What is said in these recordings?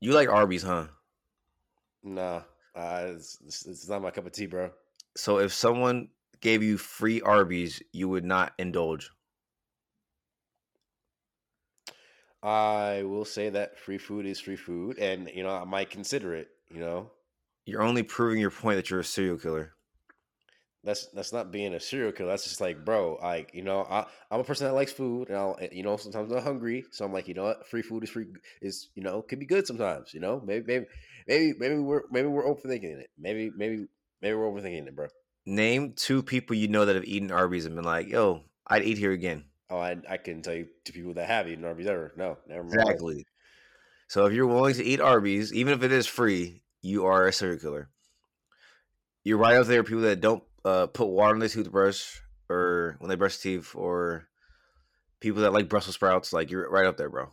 You like Arby's, huh? Nah, uh, it's, it's, not my cup of tea, bro. So if someone gave you free Arby's, you would not indulge. I will say that free food is free food, and you know I might consider it. You know, You're only proving your point that you're a serial killer. That's that's not being a serial killer. That's just like, bro, like you know, I I'm a person that likes food, and I'll you know sometimes I'm hungry, so I'm like, you know what, free food is free is you know could be good sometimes. You know, maybe maybe maybe maybe we're maybe we're overthinking it. Maybe maybe maybe we're overthinking it, bro. Name two people you know that have eaten Arby's and been like, "Yo, I'd eat here again." Oh, I I can tell you two people that have eaten Arby's ever. No, never mind. Exactly. So if you're willing to eat Arby's, even if it is free, you are a serial killer. You're right up there people that don't uh, put water on their toothbrush or when they brush teeth, or people that like Brussels sprouts. Like you're right up there, bro.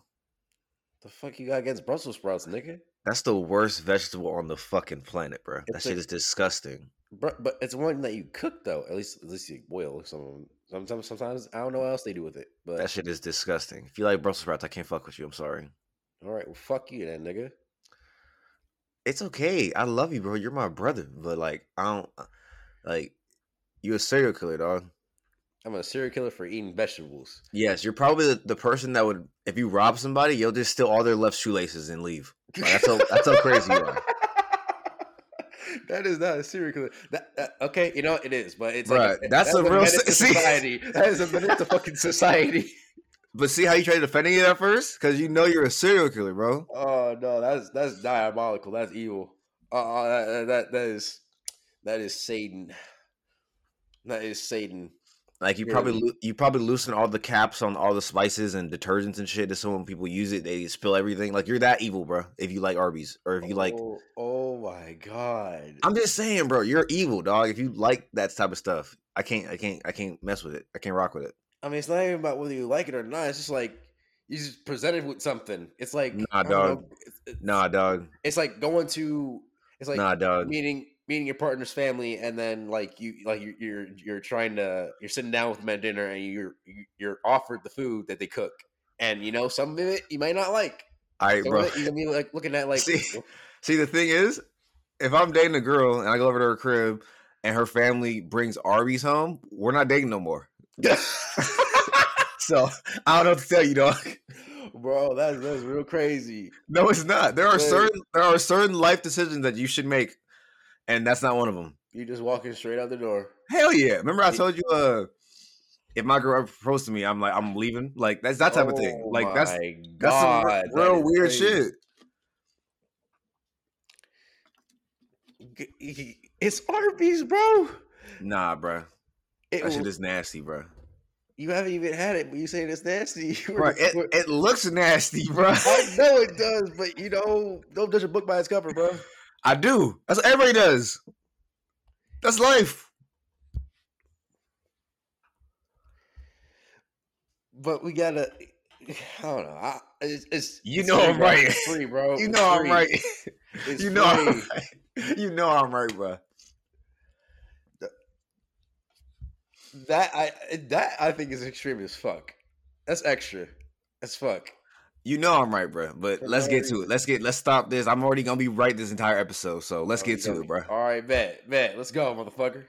The fuck you got against Brussels sprouts, nigga? That's the worst vegetable on the fucking planet, bro. That shit a- is disgusting. Bru- But it's one that you cook though. At least at least you boil some. of 'em. Sometimes sometimes I don't know what else they do with it. But That shit is disgusting. If you like Brussels sprouts, I can't fuck with you. I'm sorry. all right, well, fuck you then, nigga. It's okay. I love you, bro. You're my brother. But like, I don't like you a serial killer, dog. I'm a serial killer for eating vegetables. Yes, you're probably the, the person that would, if you rob somebody, you'll just steal all their left shoelaces and leave. Like, that's how that's how crazy you are, that is not a serial killer. That, that- okay, you know it is, but it's Bruh, like that's a real se- society. That is a menace to fucking society. But see how you tried defending it at first, because you know you're a serial killer, bro. Oh no, that's that's diabolical. That's evil. Uh, uh, that, that that is that is Satan. That is Satan. Like you Yeah. probably loo- you probably loosen all the caps on all the spices and detergents and shit. Just so when people use it, they spill everything. Like you're that evil, bro. If you like Arby's or if you like, oh, oh my god. I'm just saying, bro. You're evil, dog. If you like that type of stuff, I can't, I can't, I can't mess with it. I can't rock with it. I mean, it's not even about whether you like it or not. It's just like you just presented with something. It's like Nah, dog. know, it's- it's- Nah, dog. It's like going to. It's like nah, dog. meeting meeting your partner's family, and then like you like you, you're you're trying to you're sitting down with them at dinner, and you're you- you're offered the food that they cook, and you know some of it you might not like. All right, Some bro. you're gonna be like looking at like. See- See, the thing is, if I'm dating a girl and I go over to her crib and her family brings Arby's home, we're not dating no more. So I don't know what to tell you, dog. Bro, that's that's real crazy. No, it's not. There are certain there are certain life decisions that you should make, and that's not one of them. You just walking straight out the door. Hell yeah! Remember I told you, uh, if my girl ever proposed to me, I'm like I'm leaving. Like that's that type of thing. Oh Like that's that's some God, re- that real weird crazy. shit. It's Arby's, bro. Nah, bro. It That shit is nasty, bro. you haven't even had it, but you saying it's nasty. Bro, it, it looks nasty, bro. I know it does, but you know, don't judge a book by its cover, bro. I do. That's what everybody does. That's life. But we gotta. I don't know. I, it's, it's You know free, I'm right. It's free, bro. You It's know I'm right. It's you know I'm right. You know I'm right, bro. That I that I think is extreme as fuck. That's extra as fuck. You know I'm right, bro. But For let's no get to it. Let's get let's stop this. I'm already gonna be right this entire episode, so let's Oh, get to it, bro. All right, bet, bet. Let's go, motherfucker.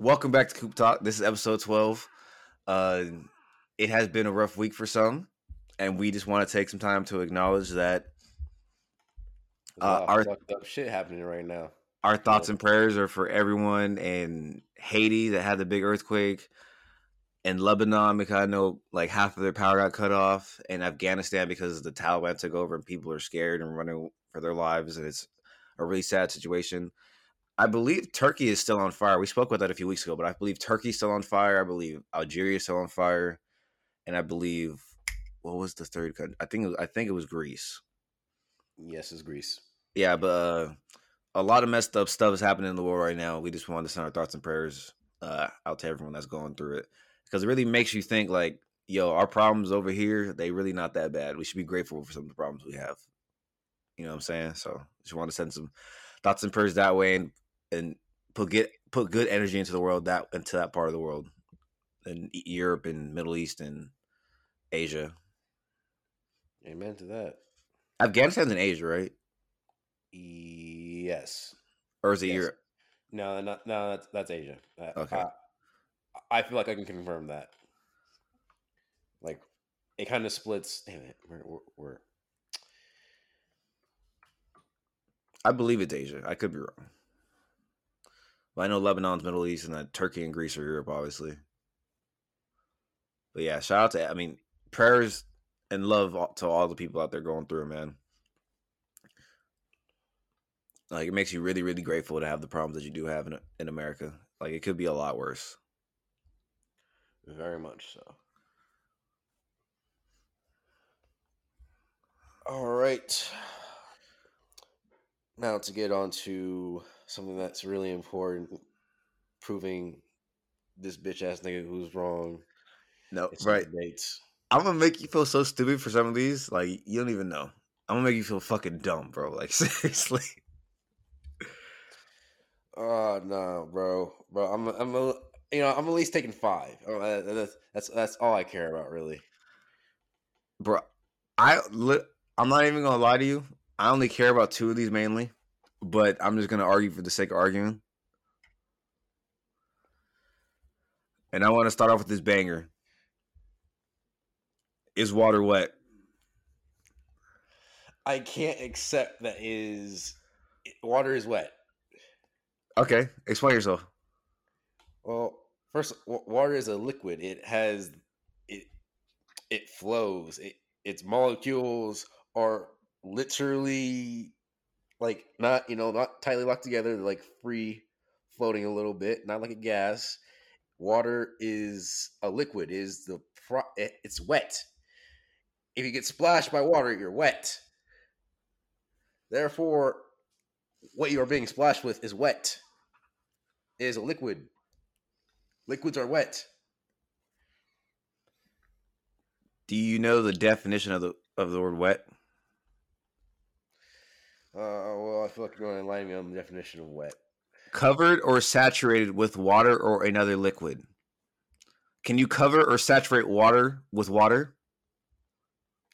Welcome back to Coop Talk. This is episode 12. Uh it has been a rough week for some, and we just want to take some time to acknowledge that Uh, our- fucked up shit happening right now. our thoughts and prayers are for everyone in Haiti that had the big earthquake, in Lebanon because I know like half of their power got cut off, and Afghanistan because the Taliban took over and people are scared and running for their lives, and it's a really sad situation. I believe Turkey is still on fire. We spoke about that a few weeks ago, but I believe Turkey's still on fire. I believe Algeria is still on fire, and I believe what was the third country? I think it was, I think it was Greece. Yes, it's Greece. Yeah, but uh, a lot of messed up stuff is happening in the world right now. We just want to send our thoughts and prayers uh, out to everyone that's going through it because it really makes you think like yo, our problems over here, they really not that bad. We should be grateful for some of the problems we have. You know what I'm saying? So just want to send some thoughts and prayers that way and and put get put good energy into the world that into that part of the world. And Europe and Middle East and Asia. Amen to that. Afghanistan's in Asia, right? Yes. Or is it Yes. Europe? No, no, no. That's that's Asia. Uh, Okay. I, I feel like I can confirm that. Like, it kind of splits. Damn it. Where, where, where? I believe it's Asia. I could be wrong. But I know Lebanon's Middle East and that Turkey and Greece are Europe, obviously. But yeah, shout out to I mean, prayers and love to all the people out there going through, man. Like it makes you really, really grateful to have the problems that you do have in in America. Like it could be a lot worse. Very much so. All right. Now to get on to something that's really important, proving this bitch ass nigga who's wrong. No, It's right. Debates. I'm gonna make you feel so stupid for some of these. Like you don't even know. I'm gonna make you feel fucking dumb, bro. Like seriously. Ah, oh no, bro, bro. I'm, I'm, a, you know, I'm at least taking five. Oh, That's, that's, that's all I care about, really. bro. I I'm not even gonna lie to you. I only care about two of these mainly, but I'm just gonna argue for the sake of arguing. And I want to start off with this banger. Is water wet? I can't accept that is water is wet. Okay, explain yourself. Well, first, water is a liquid. It has it it flows. It its molecules are literally like not you know not tightly locked together. Like free floating a little bit, not like a gas. Water is a liquid. Is the pro- it's wet. If you get splashed by water, you're wet. Therefore, what you are being splashed with is wet. It is a liquid. Liquids are wet. Do you know the definition of the of the word wet? Uh, well, I feel like you're going to enlighten me on the definition of wet. Covered or saturated with water or another liquid. Can you cover or saturate water with water?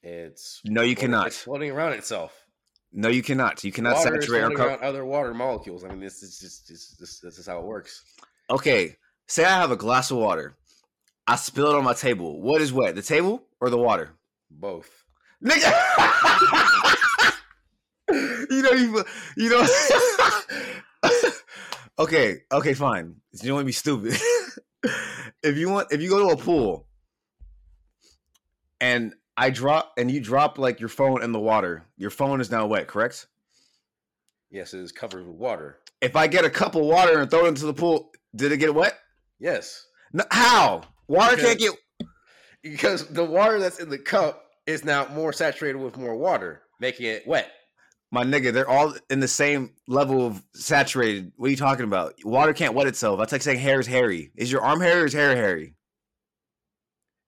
It's No, you floating- cannot. It's floating around itself. No, you cannot. You cannot water saturate or cover. around other water molecules. I mean, this is just this, this, this is how it works. Okay, say I have a glass of water. I spill it on my table. What is wet? The table or the water? Both. Nigga. you know you you know Okay, okay, fine. You don't want to be stupid. if you want if you go to a pool and I drop and you drop like your phone in the water, your phone is now wet, correct? Yes, it is covered with water. If I get a cup of water and throw it into the pool, did it get wet? Yes, No, how? Water can't get because the water that's in the cup is now more saturated with more water, making it wet. My nigga, they're all in the same level of saturated. What are you talking about? Water can't wet itself. That's like saying hair is hairy. Is your arm hairy or is hair hairy?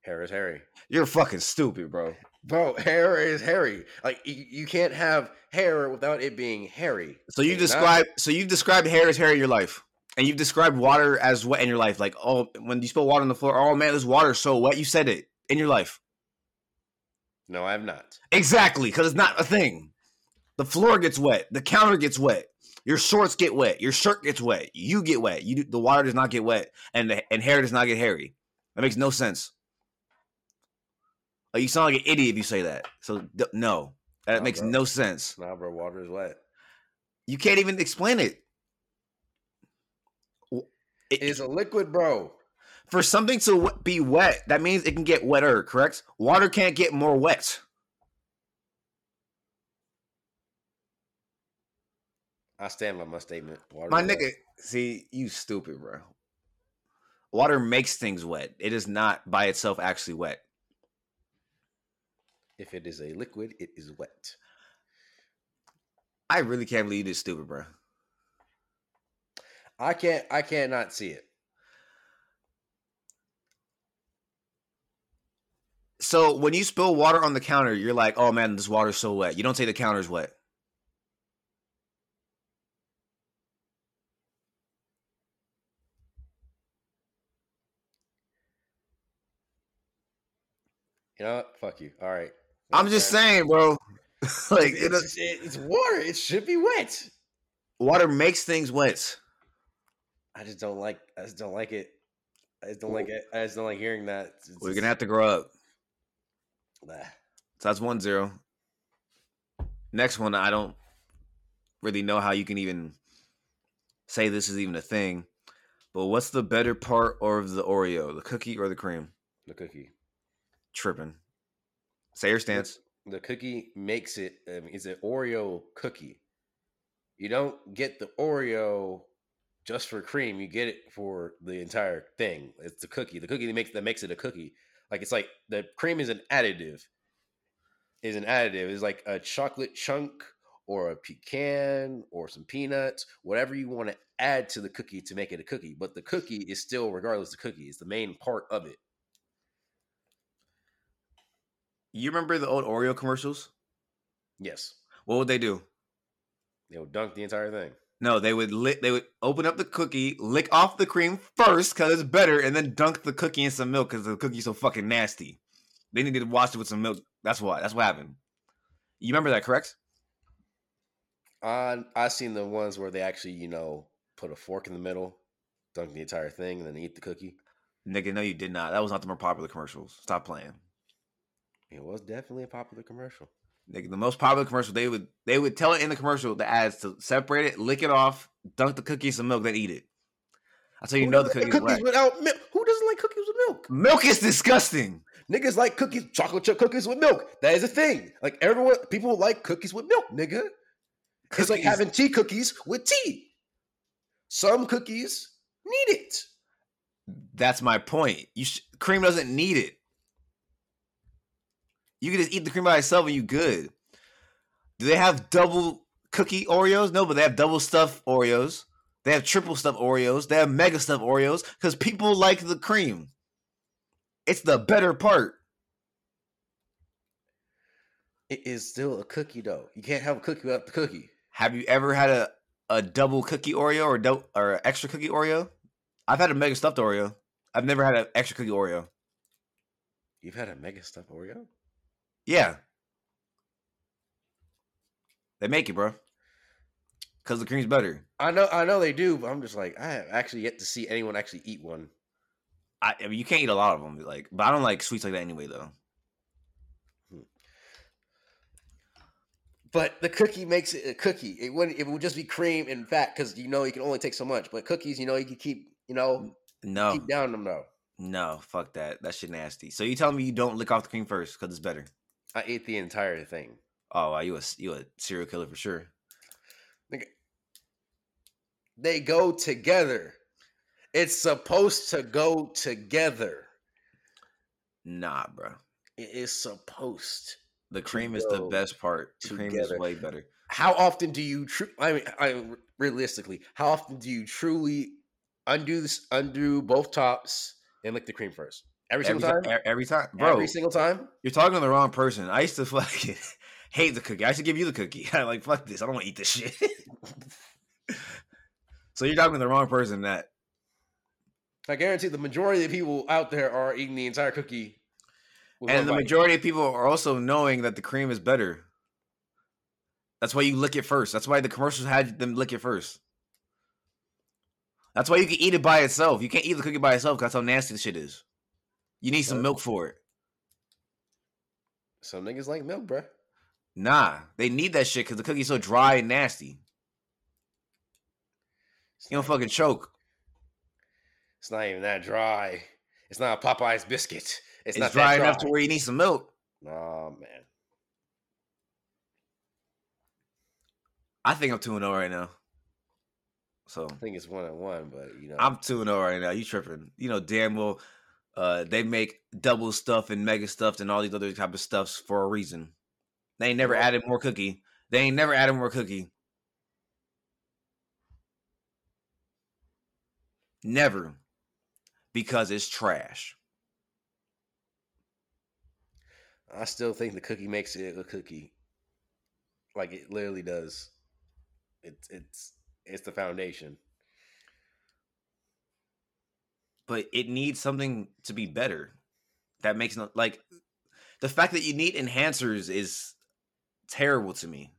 Hair is hairy. You're fucking stupid, bro. Bro, hair is hairy. Like you, you can't have hair without it being hairy. So you describe so you've described hair as hairy in your life. And you've described water as wet in your life. Like, oh, when you spill water on the floor, oh man, this water is so wet. You said it in your life. No, I have not. Exactly, because it's not a thing. The floor gets wet. The counter gets wet. Your shorts get wet. Your shirt gets wet. You get wet. You do, the water does not get wet, and the, and hair does not get hairy. That makes no sense. Like you sound like an idiot if you say that. So d- no, that Nah, makes bro. no sense. Nah, bro, water is wet. You can't even explain it. It's a liquid, bro. for something to w- be wet, that means it can get wetter. Correct? Water can't get more wet. I stand by my statement. Water My nigga, see, you stupid, bro. Water makes things wet. It is not by itself actually wet. If it is a liquid, it is wet. I really can't believe this stupid, bro. I can't. I can't not see it. So when you spill water on the counter, you're like, "Oh man, this water's so wet." You don't say the counter's wet. You know what? Fuck you. All right. I'm just saying, bro. like it, it's, it's water. It should be wet. water makes things wet. I just don't like. I just don't like it. I just don't like it. I just don't like hearing that. It's We're gonna have to grow up. Nah. So that's one zero. Next one, I don't really know how you can even say this is even a thing. But what's the better part of the Oreo, the cookie or the cream? the cookie. Tripping. Say your stance. The cookie makes it. Um, I mean, it's an Oreo cookie. You don't get the Oreo just for cream. You get it for the entire thing. It's the cookie. The cookie that makes that makes it a cookie. Like it's like the cream is an additive. Is an additive. It's like a chocolate chunk or a pecan or some peanuts, whatever you want to add to the cookie to make it a cookie. But the cookie is still, regardless, the cookie is the main part of it. You remember the old Oreo commercials? Yes, What would they do? they would dunk the entire thing. No, they would lick. They would open up the cookie, lick off the cream first because it's better, and then dunk the cookie in some milk because the cookie's so fucking nasty. They needed to wash it with some milk. That's why. That's what happened. You remember that, correct? I I seen the ones where they actually, you know, put a fork in the middle, dunk the entire thing, and then eat the cookie. Nigga, no, you did not. That was not the more popular commercials. Stop playing. It was definitely a popular commercial. Nigga, the most popular commercial they would they would tell it in the commercial the ads to separate it, lick it off, dunk the cookie in some milk, then eat it. That's tell you Who know the cookie's cookies without milk. Who doesn't like cookies with milk? Milk is disgusting. Niggas like cookies, chocolate chip cookies with milk. That is a thing. Like everyone, people like cookies with milk, nigga. It's like having tea cookies with tea. Some cookies need it. That's my point. You sh- cream doesn't need it. You can just eat the cream by itself and you good. Do they have double cookie Oreos? No, but they have double stuffed Oreos. They have triple stuffed Oreos. They have mega stuffed Oreos because people like the cream. It's the better part. It is still a cookie though. You can't have a cookie without the cookie. Have you ever had a, a double cookie Oreo or do- or extra cookie Oreo? I've had a mega stuffed Oreo. I've never had an extra cookie Oreo. You've had a mega stuffed Oreo? Yeah. They make it, bro. Cause the cream's better. I know, I know they do, but I'm just like, I have actually yet to see anyone actually eat one. I, I mean, you can't eat a lot of them, like, but I don't like sweets like that anyway, though. Hmm. But the cookie makes it a cookie. It wouldn't. It would just be cream and fat because you know you can only take so much. But cookies, you know, you can keep. You know, No, keep down them though. no, fuck that. That shit nasty. So you telling me you don't lick off the cream first because it's better? I ate the entire thing. Oh, wow, you a you a serial killer for sure. They go together. It's supposed to go together. Nah, bro. It is supposed. The cream is the best part. The cream is way better. How often do you? Tr- I mean, I realistically, how often do you truly undo this? Undo both tops and lick the cream first. Every Every, single ti- time. every time, bro. Every single time. You're talking to the wrong person. I used to fucking hate the cookie. I should give you the cookie. I'm like, fuck this. I don't want to eat this shit. so you're talking to the wrong person. That I guarantee the majority of people out there are eating the entire cookie. and the bite. majority of people are also knowing that the cream is better. That's why you lick it first. That's why the commercials had them lick it first. That's why you can eat it by itself. You can't eat the cookie by itself because that's how nasty the shit is. You need some milk for it. Some niggas like milk, bruh. Nah, they need that shit because the cookie's so dry and nasty. It's You don't fucking choke. It's not even that dry. It's not a Popeye's biscuit. It's, It's, not dry that enough to where you need some milk. Oh man. I think I'm 2 0 right now. So I think it's one on one, but you know, I'm 2 0 right now. You tripping. You know, damn well, uh, they make double stuff and mega stuffed and all these other type of stuffs for a reason. They ain't never added more cookie. They ain't never added more cookie. Never. Because it's trash. I still think the cookie makes it a cookie. Like it literally does. It's it's it's the foundation. But it needs something to be better. That makes no like the fact that you need enhancers is terrible to me.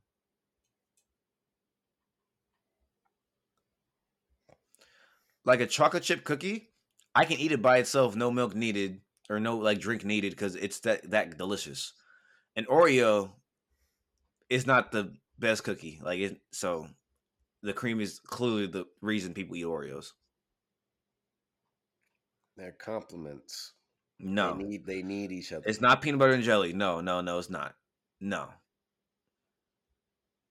Like a chocolate chip cookie, I can eat it by itself, no milk needed or no like drink needed because it's that that delicious. An Oreo is not the best cookie. Like it, so, the cream is clearly the reason people eat Oreos. They're compliments. No, They need they need each other. it's not peanut butter and jelly. No, no, no, it's not. No,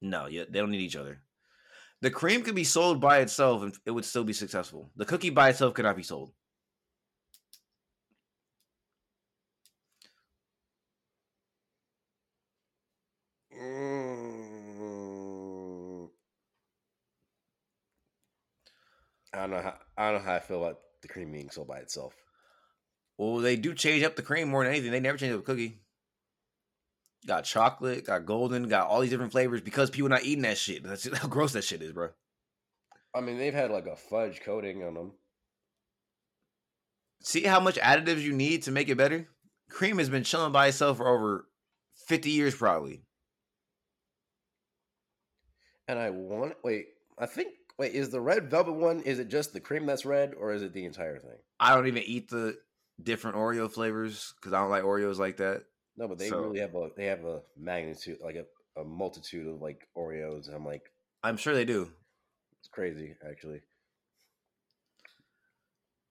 no, yeah, they don't need each other. The cream could be sold by itself and it would still be successful. The cookie by itself could not be sold. Mm. I don't know how I don't know how I feel about the cream being sold by itself. Well, they do change up the cream more than anything. They never change up a cookie. Got chocolate, got golden, got all these different flavors because people not eating that shit. That's how gross that shit is, bro. I mean, they've had like a fudge coating on them. See how much additives you need to make it better? Cream has been chilling by itself for over 50 years, probably. And I want wait, I think wait, is the red velvet one is it just the cream that's red or is it the entire thing? I don't even eat the different Oreo flavors because I don't like Oreos like that. No, but they So- really have a they have a magnitude like a, a multitude of like Oreos. I'm like, I'm sure they do, it's crazy actually.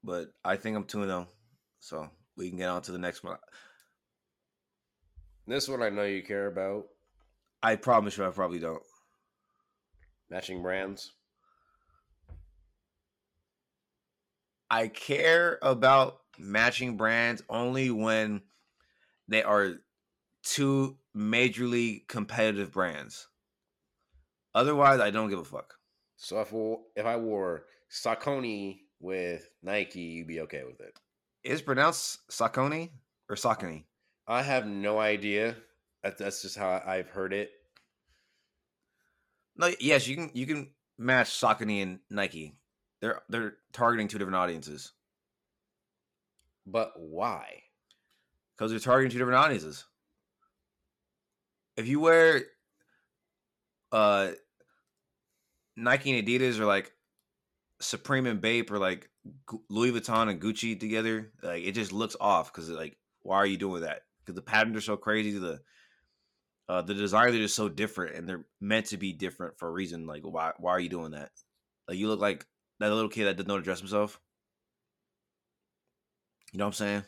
but I think I'm 2 0. So we can get on to the next one. This one I know you care about. I promise you, I probably don't. Matching brands. I care about matching brands only when they are two majorly competitive brands. Otherwise, I don't give a fuck. So if if I wore Saucony with Nike, you'd be okay with it. Is pronounced Saucony or Saucony? I have no idea. That's just how I've heard it. No, yes, you can you can match Saucony and Nike. They're they're targeting two different audiences But why? because they're targeting two different audiences. If you wear uh Nike and Adidas or like Supreme and Bape or like Louis Vuitton and Gucci together, like it just looks off because like why are you doing that? Because the patterns are so crazy, the uh the designs are just so different and they're meant to be different for a reason. Like why why are you doing that? Like you look like that little kid that doesn't know to dress himself. You know what I'm saying?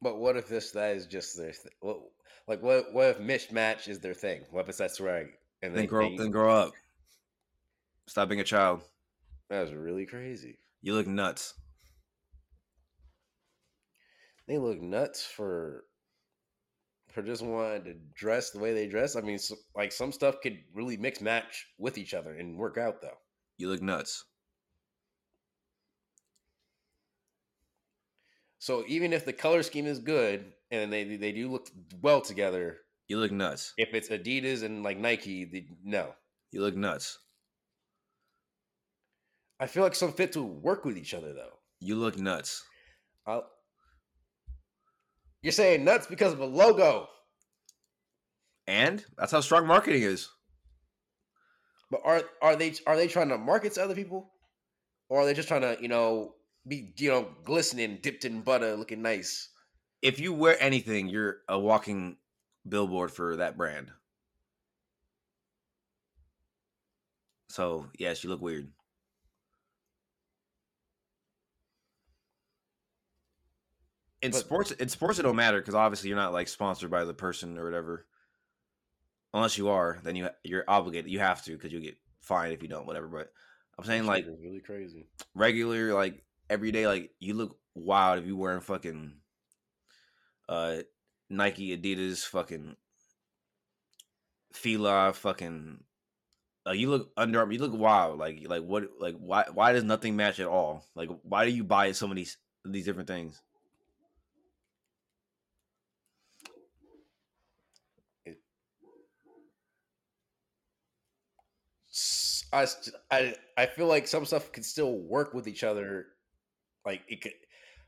But what if this that is just their th- what, like what what if mismatch is their thing? What if that's right and Then they, grow then grow up. Stop being a child. that's really crazy. You look nuts. They look nuts for just wanting to dress the way they dress. I mean, so, like some stuff could really mix match with each other and work out though. You look nuts. So even if the color scheme is good and they they do look well together, You look nuts. if it's Adidas and like Nike, they, no. You look nuts. I feel like some fits will work with each other though. You look nuts. I'll, you're saying nuts because of a logo, And that's how strong marketing is. but are are they are they trying to market to other people, or are they just trying to you know be you know glistening, dipped in butter, looking nice? If you wear anything, you're a walking billboard for that brand. So, yes, you look weird. In But- sports, in sports, it don't matter because obviously you're not like sponsored by the person or whatever. Unless you are, then you you're obligated. You have to because you get fined if you don't. Whatever. But I'm saying like really crazy. regular, like every day, like you look wild if you wearing fucking uh Nike, Adidas, fucking Fila, fucking like you look Under you look wild. Like like what like why why does nothing match at all? Like why do you buy so many these different things? I, I I feel like some stuff could still work with each other. Like it could.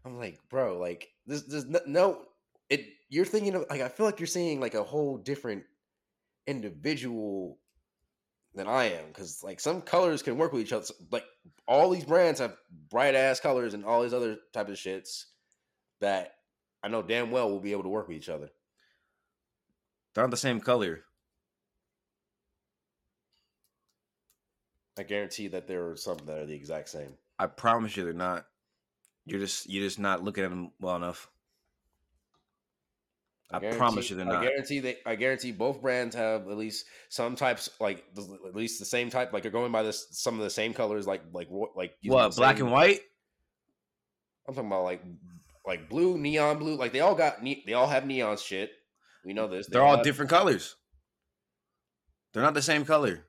I'm like, bro, like this. There's no. It. You're thinking of like I feel like you're seeing like a whole different individual than I am because like some colors can work with each other. Like all these brands have bright ass colors and all these other type of shits that I know damn well will be able to work with each other. They're not the same color. I guarantee that there are some that are the exact same. I promise you, they're not. You're just you're just not looking at them well enough. I promise you, they're not. I guarantee they. I guarantee both brands have at least some types, like at least the same type. Like they're going by this some of the same colors, like like like What black same- and white? I'm talking about like like blue, neon blue. Like they all got ne- they all have neon shit. We know this. They They're all different colors. They're not the same color.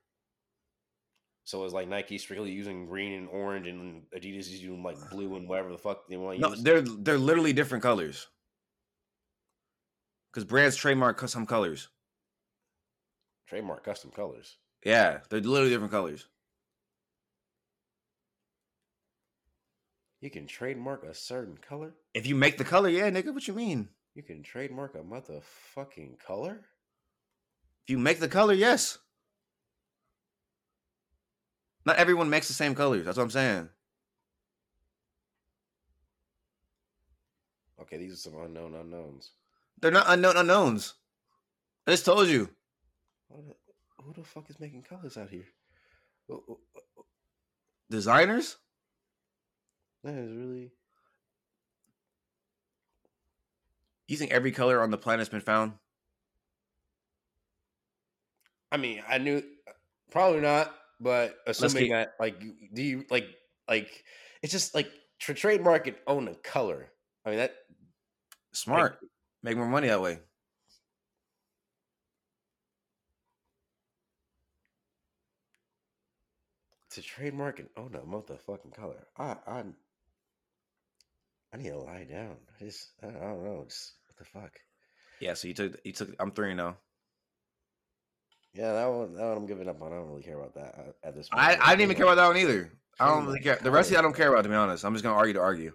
So it's like Nike strictly using green and orange, and Adidas is using like blue and whatever the fuck they want to No, use. they're they're literally different colors. Because brands trademark some colors. Trademark custom colors. Yeah, they're literally different colors. You can trademark a certain color. If you make the color, yeah, nigga, what you mean? You can trademark a motherfucking color. If you make the color, yes. Not everyone makes the same colors. That's what I'm saying. Okay, these are some unknown unknowns. They're not unknown unknowns. I just told you. Who the, who the fuck is making colors out here? Designers? That is really. You think every color on the planet's been found? I mean, I knew uh, probably not, but assuming keep- that, like, do you like, like, it's just like to trademark and own a color. I mean, that Smart. Make more money that way. to trademark and own a motherfucking color. I, I, I need to lie down. I just, I don't know. Just what the fuck. Yeah, so you took you took I'm three now. Yeah, that one, that one I'm giving up on. I don't really care about that uh, at this point. I, I didn't even care about that one either. I don't really care. The rest of it I don't care about to be honest. I'm just gonna argue to argue.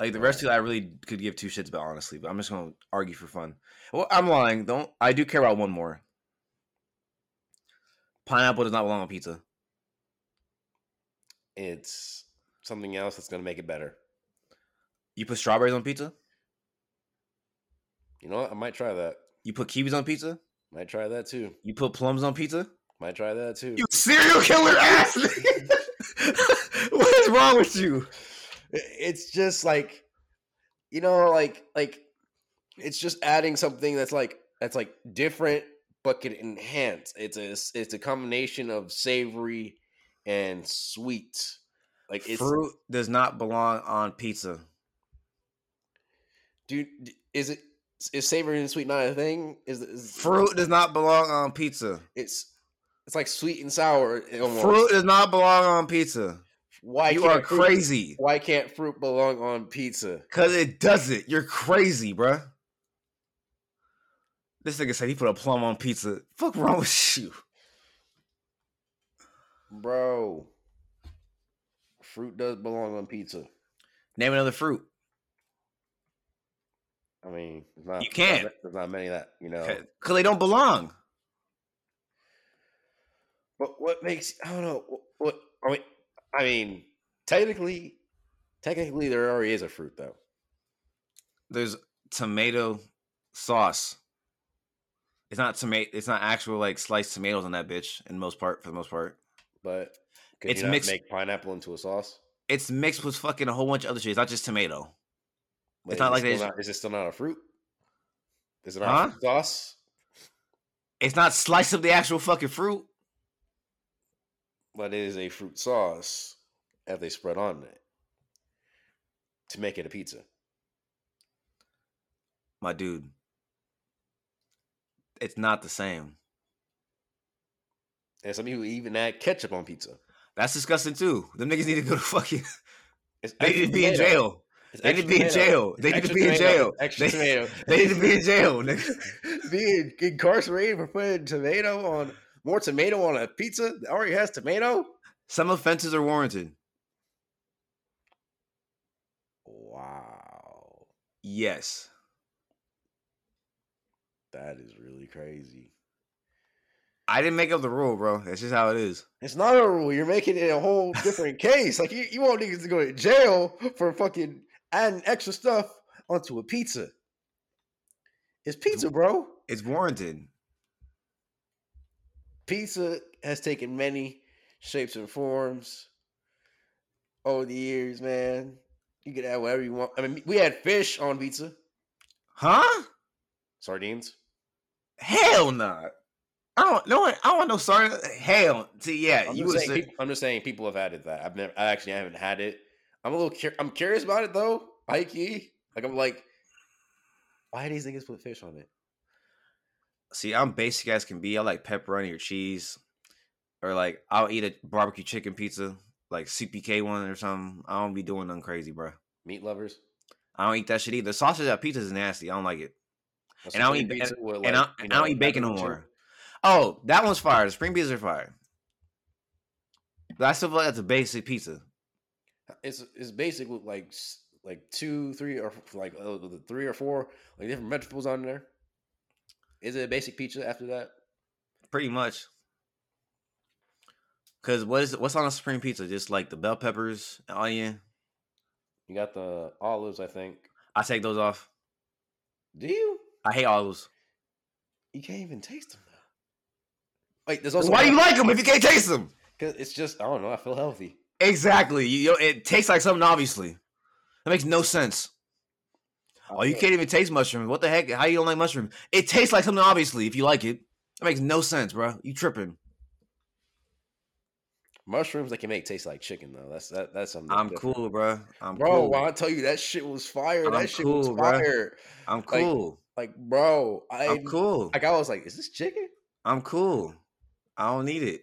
Like the rest of it, I really could give two shits about honestly, but I'm just gonna argue for fun. Well, I'm lying. Don't I do care about one more? Pineapple does not belong on pizza. It's something else that's gonna make it better. You put strawberries on pizza. You know what? I might try that. You put kiwis on pizza. Might try that too. You put plums on pizza. Might try that too. You serial killer ass. what is wrong with you? It's just like, you know, like like it's just adding something that's like that's like different but can enhance. It's a it's a combination of savory and sweet. Like it's Fruit does not belong on pizza. dude. Is it is savory and sweet not a thing? Is, is Fruit does not belong on pizza. It's it's like sweet and sour. Eh, almost. Fruit does not belong on pizza. Why you are fruit- crazy. Why can't fruit belong on pizza? Cause it doesn't. You're crazy, bruh. This nigga said he put a plum on pizza. Fuck wrong with you? Bro, fruit does belong on pizza. Name another fruit. I mean, it's not, You can't. There's not many that you know. Cause they don't belong. But what makes I don't know what, what I mean. I mean, technically, technically, there already is a fruit though. There's tomato sauce. It's not tomato. It's not actual like sliced tomatoes on that bitch. In most part, for the most part, But could It's mixed- make pineapple into a sauce? it's mixed with fucking a whole bunch of other shit. It's not just tomato. But not like they just- not, is it still not a fruit? Is it not Huh? a fruit sauce? It's not sliced up the actual fucking fruit. But it is a fruit sauce that they spread on it to make it a pizza. My dude. It's not the same. And some people even add ketchup on pizza. That's disgusting too. Them niggas need to go to fucking. It's They need to be in jail. They need to be in jail. They need to be in jail. Extra They- tomato. They need to be in jail. nigga. Being incarcerated for putting tomato on more tomato on a pizza that already has tomato. Some offenses are warranted. Wow, Yes. that is really crazy. I didn't make up the rule, bro. That's just how it is. It's not a rule. You're making it a whole different case. Like you, you want niggas to go to jail for fucking adding extra stuff onto a pizza. It's pizza, bro. It's warranted. Pizza has taken many shapes and forms over the years, man. You can add whatever you want. I mean, we had fish on pizza, Huh? sardines. Hell nah. I don't know. I don't want no sorry. Hell, see, yeah, I'm you just, saying, say peop- I'm just saying people have added that. I've never, I actually haven't had it. I'm a little, cur- I'm curious about it though. High key, like I'm like, why do these niggas put fish on it? See, I'm basic as can be. I like pepperoni or cheese, or like I'll eat a barbecue chicken pizza, like CPK one or something. I don't be doing nothing crazy, bro. Meat lovers. I don't eat that shit either. Sausage at pizza is nasty. I don't like it, A and I don't eat and, with, and I, and know, I don't eat bacon no more. Oh, that one's fire. The spring pizzas are fire. But I still feel like that's a basic pizza. It's it's basic with like like two, three, or like uh, three or four like different vegetables on there. Is it a basic pizza after that? Pretty much. Cause what is what's on a supreme pizza? Just like the bell peppers, onion. You got the olives, I think. I take those off. Do you? I hate olives. You can't even taste them though. Wait, there's also Why do you like them if you can't taste them? Because it's just I don't know. I feel healthy. Exactly. You, you- it tastes like something. Obviously, that makes no sense. I Oh, you can't even taste mushrooms. What the heck? How you don't like mushrooms? It tastes like something. Obviously, if you like it, that makes no sense, bro. You tripping? mushrooms. They can make taste like chicken though. That's that. That's something. I'm different. cool, bro. I'm bro. cool. When I tell you that shit was fire, I'm that shit was cool, bro. fire. I'm cool. Like, bro, I I'm cool. like I was like, is this chicken? I'm cool. I don't need it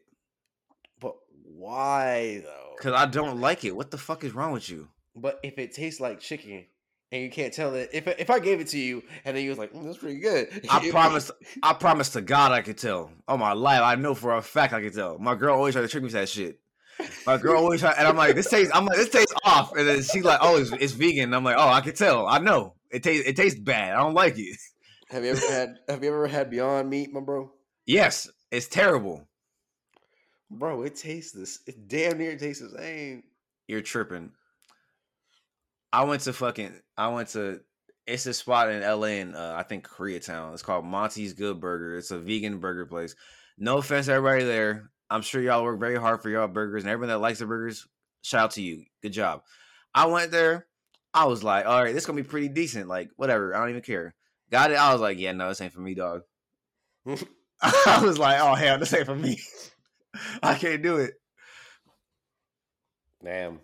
why though? because I don't like it. What the fuck is wrong with you? But if it tastes like chicken and you can't tell it, if if I gave it to you and then you was like, mm, that's pretty good. I promise. I promise to God, I could tell. Oh my life, I know for a fact I could tell. My girl always try to trick me with that shit. My girl always try, and I'm like, this tastes. I'm like, this tastes off, and then she's like, oh, it's, it's vegan. And I'm like, oh, I can tell. I know it tastes. It tastes bad. I don't like it. Have you ever had Have you ever had Beyond Meat, my bro? Yes, it's terrible. Bro, it tastes this. It damn near tastes the same. You're tripping. I went to fucking. I went to. It's a spot in LA in uh, I think Koreatown. It's called Monty's Good Burger. It's a vegan burger place. No offense, to everybody there. I'm sure y'all work very hard for y'all burgers, and everyone that likes the burgers, shout out to you. Good job. I went there. I was like, all right, this gonna be pretty decent. Like, whatever. I don't even care. Got it. I was like, yeah, no, this ain't for me, dog. I was like, oh hell, this ain't for me. I can't do it. Damn.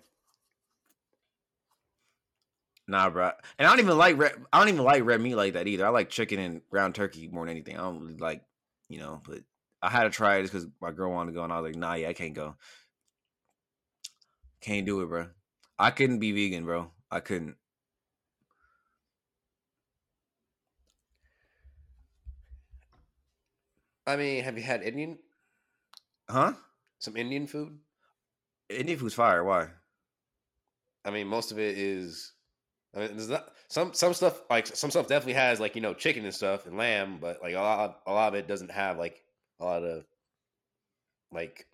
Nah, bro. And I don't even like red. I don't even like red meat like that either. I like chicken and ground turkey more than anything. I don't really like, you know. But I had to try it just because my girl wanted to go, and I was like, Nah, yeah, I can't go. Can't do it, bro. I couldn't be vegan, bro. I couldn't. I mean, have you had Indian? Huh? Some Indian food? Indian food's fire. Why? I mean, most of it is. I mean, there's not some some stuff like some stuff definitely has like you know chicken and stuff and lamb, but like a lot a lot of it doesn't have like a lot of like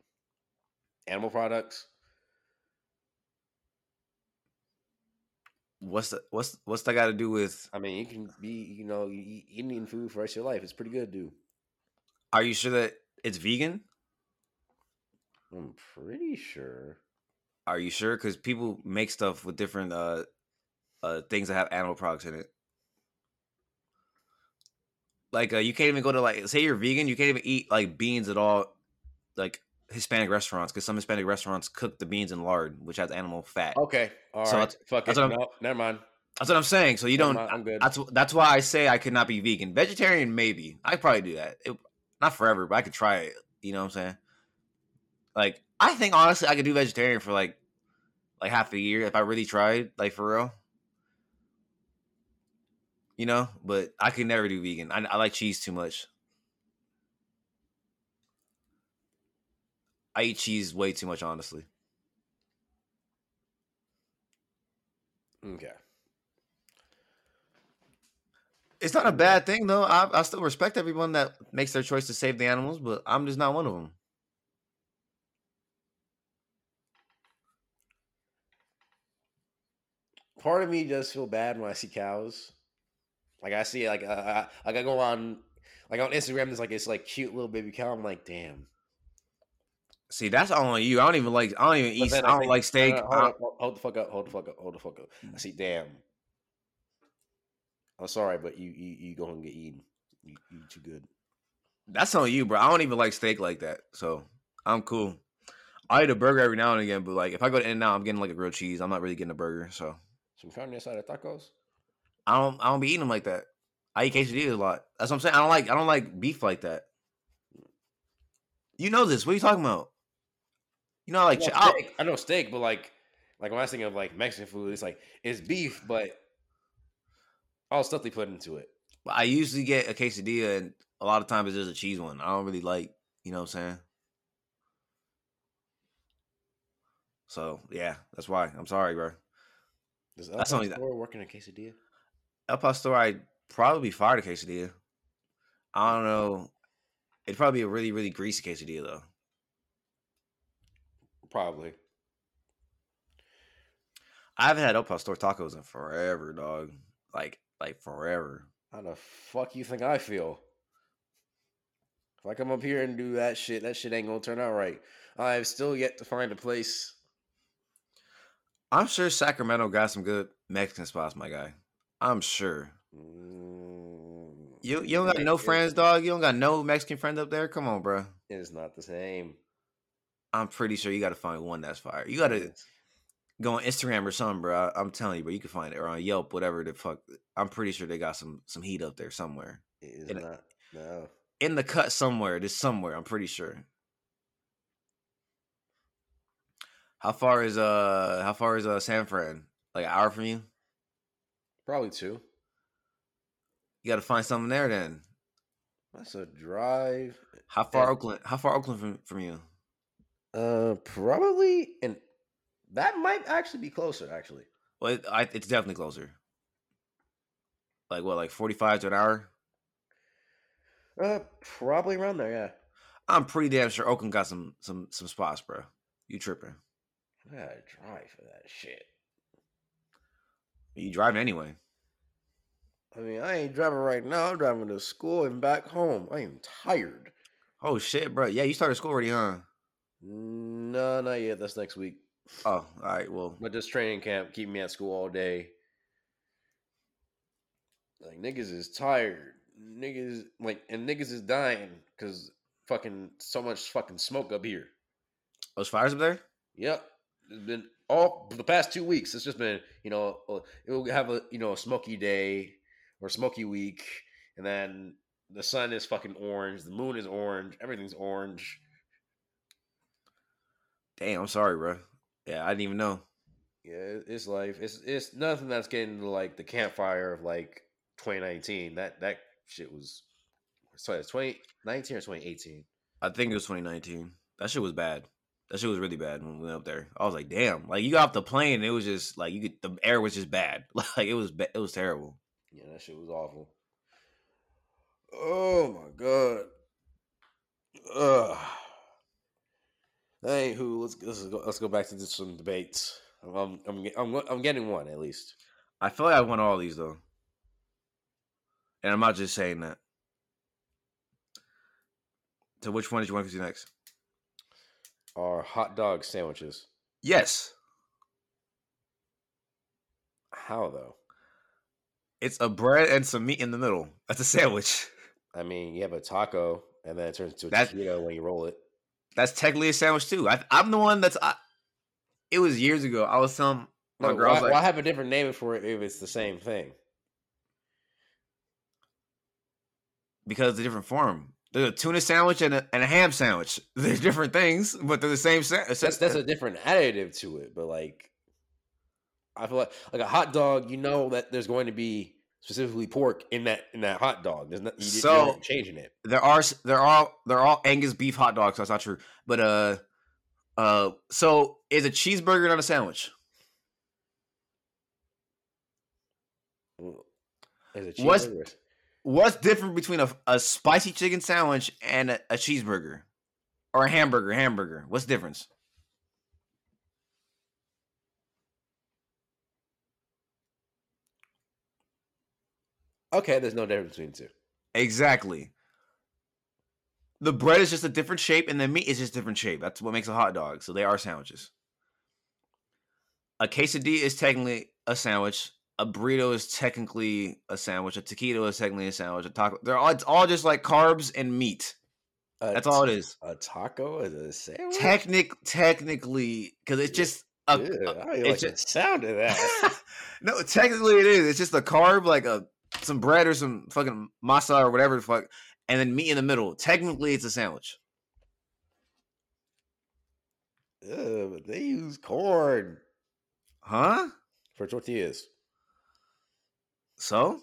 animal products. What's the, what's what's that got to do with? I mean, you can be you know you eat Indian food for the rest of your life. It's pretty good, dude. Are you sure that it's vegan? I'm pretty sure. Are you sure? Because people make stuff with different uh uh things that have animal products in it. Like uh, you can't even go to like say you're vegan, you can't even eat like beans at all, like Hispanic restaurants, because some Hispanic restaurants cook the beans in lard, which has animal fat. Okay, all right. So that's- Fuck it. what I'm- No, never mind. That's what I'm saying. So you Never don't. mind, I'm good. That's that's why I say I could not be vegan. Vegetarian, maybe. I could probably do that. It, not forever, but I could try it. You know what I'm saying? Like I think honestly, I could do vegetarian for like like half a year if I really tried. Like for real. you know. But I could never do vegan. I, I like cheese too much. I eat cheese way too much, honestly. Okay. It's not a bad thing though. I, I still respect everyone that makes their choice to save the animals, but I'm just not one of them. Part of me does feel bad when I see cows. Like I see, like uh, I, like I go on, like on Instagram. There's like it's like cute little baby cow. I'm like, damn. See, that's all on you. I don't even like. I don't even eat. then I don't think- like steak. no, no, hold, up, hold- the fuck up. Hold the fuck up. Hold the fuck up. I see, damn. I'm sorry, but you you you go and get eaten. You you too good. That's on you, bro. I don't even like steak like that, so I'm cool. I eat a burger every now and again, but like if I go to In-N-Out, I'm getting like a grilled cheese. I'm not really getting a burger, so Some carne asada tacos. I don't. I don't be eating them like that. I eat quesadillas a lot. That's what I'm saying. I don't like. I don't like beef like that. You know this. What are you talking about? You know, like I know, steak, I know steak, but like like when I thinking of like Mexican food, it's like it's beef, but all the stuff they put into it. I usually get a quesadilla, and a lot of times it's just a cheese one. I don't really like. You know what I'm saying? So yeah, that's why. I'm sorry, bro. Does That's El only that- Pastor work in a quesadilla? El Pastor, I'd probably fire a quesadilla. I don't know. It'd probably be a really, really greasy quesadilla though. Probably. I haven't had El Pastor tacos in forever, dog. Like, like forever. How the fuck you think I feel? If I come up here and do that shit, that shit ain't gonna turn out right. I've still yet to find a place. I'm sure Sacramento got some good Mexican spots, my guy. I'm sure. Mm, You you don't got no friends, dog. You don't got no Mexican friend up there. Come on, bro. It's not the same. I'm pretty sure you got to find one that's fire. You got to go on Instagram or something, bro. I- I'm telling you, bro. You can find it or on Yelp, whatever the fuck. I'm pretty sure they got some some heat up there somewhere. It is And- not. No. in the cut somewhere. Just somewhere. I'm pretty sure. How far is uh how far is uh San Fran? Like an hour from you? Probably two. You got to find something there then. That's a drive. How far Yeah. Oakland? How far Oakland from from you? Uh, probably, and that might actually be closer. Actually, Well, it, I, it's definitely closer. Like what? Like 45 to an hour? uh, probably around there. Yeah. I'm pretty damn sure Oakland got some some some spots, bro. You tripping? I gotta drive for that shit. You driving anyway? I mean, I ain't driving right now. I'm driving to school and back home. I am tired. Oh shit, bro. Yeah, you started school already, huh? No, not yet. That's next week. Oh, all right. Well, But this training camp keep me at school all day. Like niggas is tired. Niggas like and niggas is dying because fucking so much fucking smoke up here. those fires up there? Yep. It's been all the past two weeks. It's just been, you know, uh, it will have a you know a smoky day or smoky week, and then the sun is fucking orange, the moon is orange, everything's orange. Damn, I'm sorry, bro. Yeah, I didn't even know. Yeah, it's life. It's it's nothing that's getting to like the Camp Fire of like 2019. That that shit was sorry, 2019 or 2018. I think it was 2019. That shit was bad. That shit was really bad when we went up there. I was like, damn. Like you got off the plane, and it was just like you could. The air was just bad. Like it was. It was terrible. Yeah, that shit was awful. Oh my god. Ugh. Anywho, let's let's go let's go back to this, some debates. I'm I'm I'm I'm getting one at least. I feel like I won all these though, and I'm not just saying that. So which one did you want to do next? Are hot dog sandwiches? Yes, How though? it's a bread and some meat in the middle. That's a sandwich. I mean, you have a taco, and then it turns into a That- taquito when you roll it. That's technically a sandwich too. I, I'm the one that's. I, it was years ago. I was telling my No, girl, I why, was why have a different name for it if it's the same thing? because it's a different form. There's a tuna sandwich and a, and a ham sandwich. They're different things, but they're the same sandwich. That's that's a different additive to it, but like, I feel like like a hot dog. You know that there's going to be specifically pork in that in that hot dog. There's not So- you're changing it. There are there are there are Angus beef hot dogs. That's not true. But uh, uh, so is a cheeseburger not a sandwich? Is it What's- cheeseburger? What's different between a, a spicy chicken sandwich and a, a cheeseburger or a hamburger? Hamburger. What's the difference? Okay, there's no difference between the two. Exactly. The bread is just a different shape, and the meat is just different shape. That's what makes a hot dog. So they are sandwiches. A quesadilla is technically a sandwich. A burrito is technically a sandwich. A taquito is technically a sandwich. A taco. They're all. It's all just like carbs and meat. A That's all it is. A taco is a sandwich. Technic, technically, because it's just a. I it's like just- sound of that. no, technically it is. It's just a carb, like a some bread or some fucking masa or whatever the fuck, and then meat in the middle. Technically, it's a sandwich. But they use corn Huh? for tortillas. So?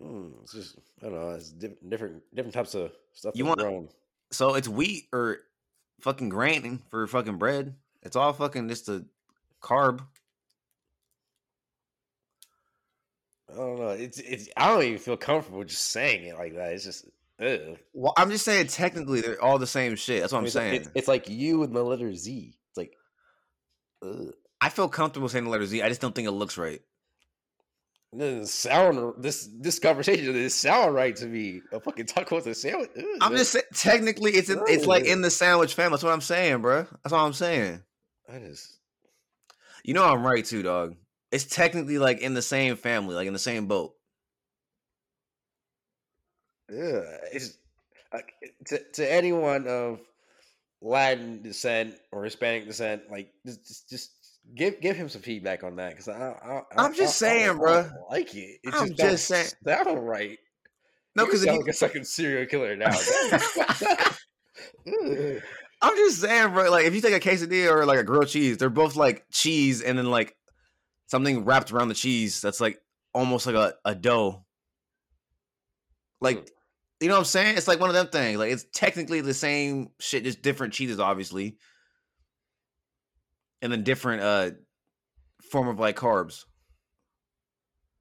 Mm, it's just I don't know. It's diff- different different types of stuff. You want- grown. So it's wheat or fucking grain for fucking bread. It's all fucking just a carb. I don't know. It's it's. I don't even feel comfortable just saying it like that. It's just. Ugh. Well, I'm just saying technically they're all the same shit. That's what I I'm mean, like- saying. it's, it's like you with the letter Z. It's like. Ugh. I feel comfortable saying the letter Z. I just don't think it looks right. Doesn't sound this this conversation doesn't sound right to me. A fucking taco with a sandwich. Ugh, I'm man. just saying technically it's in, it's like in the sandwich family. That's what I'm saying, bro. That's all I'm saying. I just. You know I'm right too, dog. It's technically like in the same family, like in the same boat. Yeah, it's like, to to anyone of Latin descent or Hispanic descent, like just just, just give give him some feedback on that because I, I, I'm just I- saying, I don't like it. It I'm just, just saying. sound right. No, because sound like a fucking serial killer now. I'm just saying, bro. Like, if you take a quesadilla or like a grilled cheese, they're both like cheese and then like something wrapped around the cheese that's like almost like a, a dough. Like, Mm. you know what I'm saying? It's like one of them things. Like, it's technically the same shit, just different cheeses, obviously, and then different uh form of like carbs.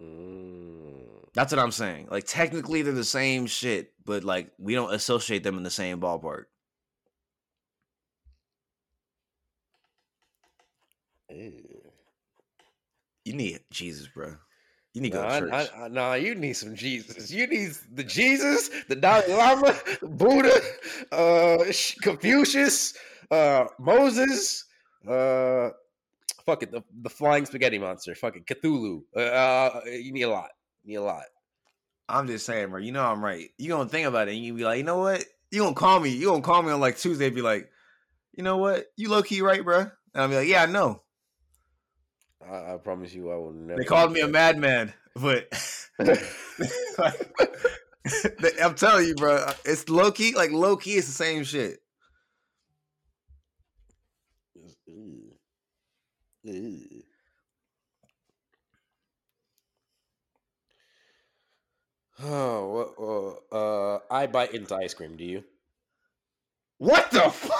Mm. That's what I'm saying. Like, technically they're the same shit, but like we don't associate them in the same ballpark. Ew. You need Jesus, bro. You need to go to I- church. I- I- nah, you need some Jesus. You need the Jesus, the Dalai Lama, Buddha, uh, Confucius, uh, Moses, uh, fuck it, the, the flying spaghetti monster, fucking Cthulhu. Uh, uh, you need a lot. You need a lot. I'm just saying, bro. You know I'm right. You gonna think about it, and you be like, you know what? You gonna call me? You gonna call me on like Tuesday? Be like, you know what? You low key right, bro? And I'll be like, yeah, I know. I, I promise you, I will never. They called me a madman, but that. I'm telling you, bro. It's low key. Like low key, it's the same shit. Ew. Ew. Oh, well, uh, I bite into ice cream. Do you? What the fuck?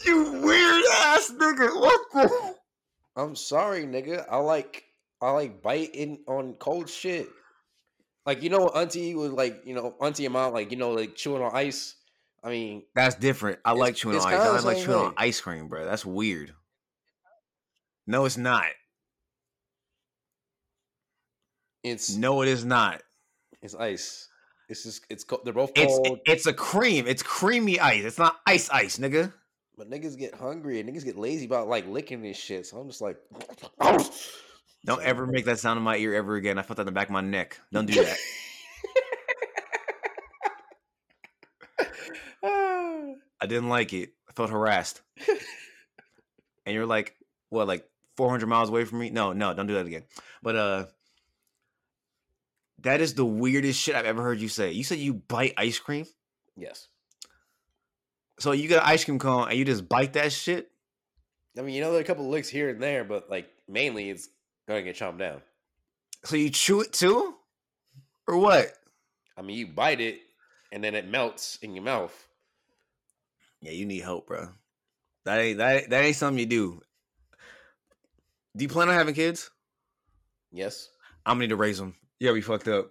you weird ass nigga. What the? I'm sorry, nigga. I like I like biting on cold shit. Like you know, auntie was like you know, auntie amount like you know, like chewing on ice. I mean, That's different. I like chewing on ice. I like chewing on ice cream, bro. That's weird. No, it's not. it's No, it is not. it's ice. It's just it's co- they're both It's cold, it's a cream. It's creamy ice. It's not ice ice, nigga. but niggas get hungry and niggas get lazy about like licking this shit. So I'm just like, Don't ever make that sound in my ear ever again. I felt that in the back of my neck. Don't do that. I didn't like it. I felt harassed. and you're like, what, like 400 miles away from me? No, no, don't do that again. But uh, that is the weirdest shit I've ever heard you say. You said you bite ice cream. yes. So you get an ice cream cone and you just bite that shit. I mean, you know, there are a couple licks here and there, but like mainly it's gonna get chomped down. So you chew it too, or what? I mean, you bite it and then it melts in your mouth. Yeah, you need help, bro. That ain't that that ain't something you do. Do you plan on having kids? Yes. I'm gonna need to raise them. You gotta be fucked up.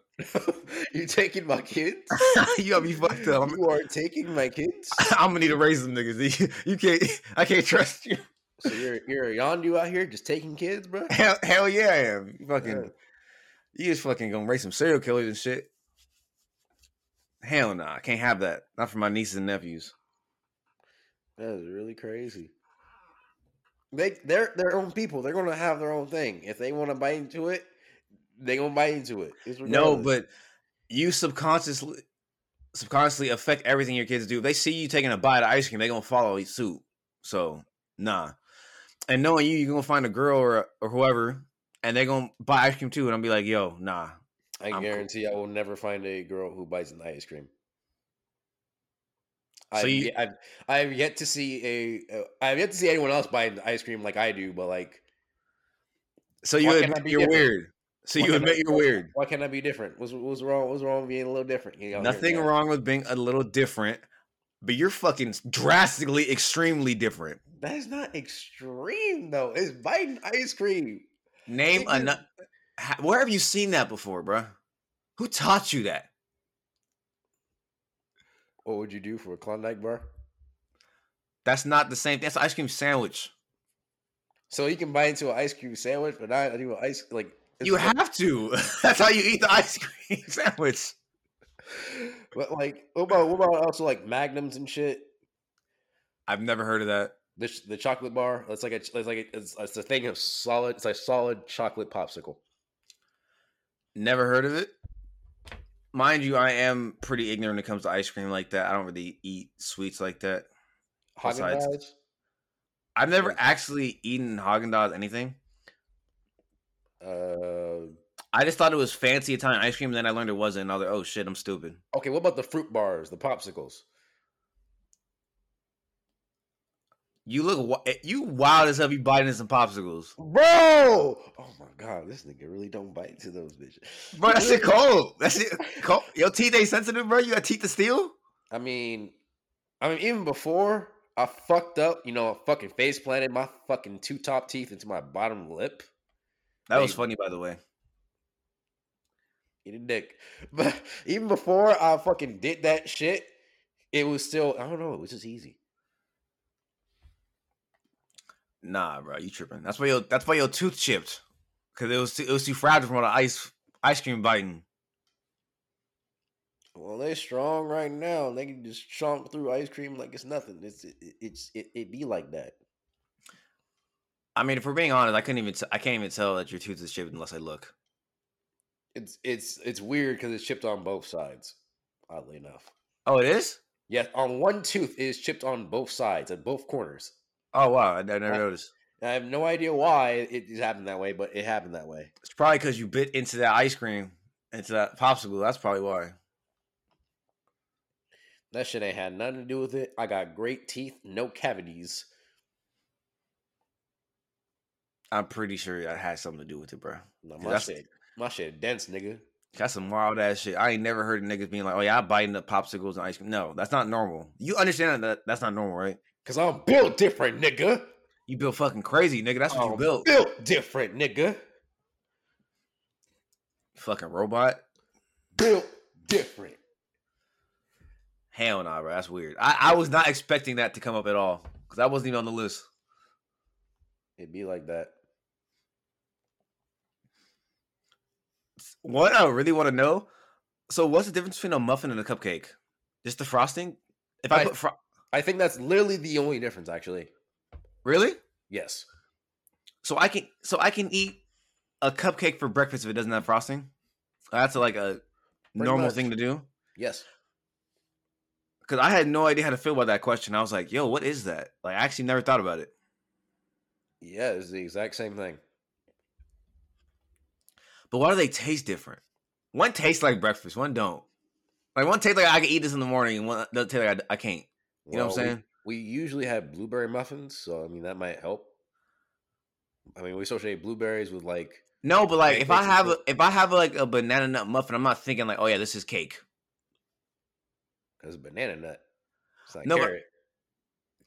you taking my kids? you gotta be fucked up. I'm, You are taking my kids? I'm gonna need to raise them niggas. You, you can't. I can't trust you. So you're you're a yondu out here just taking kids, bro? Hell, hell yeah, I am. You fucking. Yeah. You just fucking gonna raise some serial killers and shit. Hell nah, I can't have that. Not for my nieces and nephews. That is really crazy. They they're their own people. They're gonna have their own thing. If they want to bite into it, they gonna bite into it. It's No, but you subconsciously subconsciously affect everything your kids do. If they see you taking a bite of ice cream, they gonna follow suit. So nah. And knowing you, you're gonna find a girl or or whoever, and they're gonna buy ice cream too. And I'll be like, yo, nah. I I'm cool. guarantee I will never find a girl who bites into ice cream. So I've, you- I've, I've yet to see a uh, I've yet to see anyone else into ice cream like I do, but like So you Why admit you're different? weird. So Why you can't I admit you're weird. why can't I be different? What's what's wrong? What's wrong with being a little different? You know, Nothing here- wrong with being a little different, but you're fucking drastically, extremely different. That is not extreme though. It's biting ice cream. Name another. Where have you seen that before, bruh? Who taught you that? What would you do for a Klondike bar? That's not the same thing. That's an ice cream sandwich. So you can bite into an ice cream sandwich, but not an ice like You like- have to. That's how you eat the ice cream sandwich. But like, what about what about also like magnums and shit? I've never heard of that. The, the chocolate bar. It's like a it's like a, it's, it's a thing of solid. It's like solid chocolate popsicle. Never heard of it. Mind you, I am pretty ignorant when it comes to ice cream like that. I don't really eat sweets like that. Besides-. I've never actually eaten Haagen Dazs anything. Uh, I just thought it was fancy Italian ice cream, and then I learned it wasn't. And I was like, oh shit, I'm stupid. okay, what about the fruit bars, the popsicles? You look, eh, you wild as hell. You biting some popsicles, Bro, oh my god, this nigga really don't bite into those bitches. bro. That's shit cold. That's it cold. Your teeth ain't sensitive, bro. You got teeth to steal. I mean, I mean, even before I fucked up, you know, I fucking face planted my fucking two top teeth into my bottom lip. That was funny, by the way. Eat a dick. But even before I fucking did that shit, it was still, I don't know, it was just easy. Nah, bro, you tripping? That's why your that's why your tooth chipped, cause it was too, it was too fragile from all the ice ice cream biting. Well, they're strong right now. They can just chomp through ice cream like it's nothing. It's it, it's it, it be like that. I mean, if we're being honest, I couldn't even t- I can't even tell that your tooth is chipped unless I look. It's it's it's weird because it's chipped on both sides. Oddly enough, Oh, it is. yeah, on one tooth it is chipped on both sides at both corners. Oh wow, I, I never Uh, noticed. I have no idea why it happened that way, but it happened that way. It's probably because you bit into that ice cream, into that popsicle. That's probably why. That shit ain't had nothing to do with it. I got great teeth, no cavities. I'm pretty sure that had something to do with it, bro. No, my shit, my shit dense, nigga. That's some wild ass shit. I ain't never heard of niggas being like, "Oh yeah, I biting the popsicles and ice cream." No, that's not normal. You understand that that's not normal, right? Cause I'm built different, nigga. You built fucking crazy, nigga. That's what I'm you built. Built different, nigga. Fucking robot. Built different. Hell nah, bro. That's weird. I, I was not expecting that to come up at all because I wasn't even on the list. It'd be like that. What I really want to know. So, what's the difference between a muffin and a cupcake? Just the frosting. If I, I- put fro- I think that's literally the only difference, actually. really, Yes. so I can so I can eat a cupcake for breakfast if it doesn't have frosting. That's like a normal much. thing to do. Yes. Because I had no idea how to feel about that question. I was like, "Yo, what is that?" Like, I actually never thought about it. Yeah, it's the exact same thing. But why do they taste different? One tastes like breakfast, one don't. Like one tastes like I can eat this in the morning, and one doesn't taste like I, I can't. You know what I'm Well, we- saying? We, usually have blueberry muffins, so I mean that might help. I mean, we associate blueberries with like No, but like if I have a, if I have like a banana nut muffin, I'm not thinking like, oh yeah, this is cake. Because banana nut. It's like No, carrot.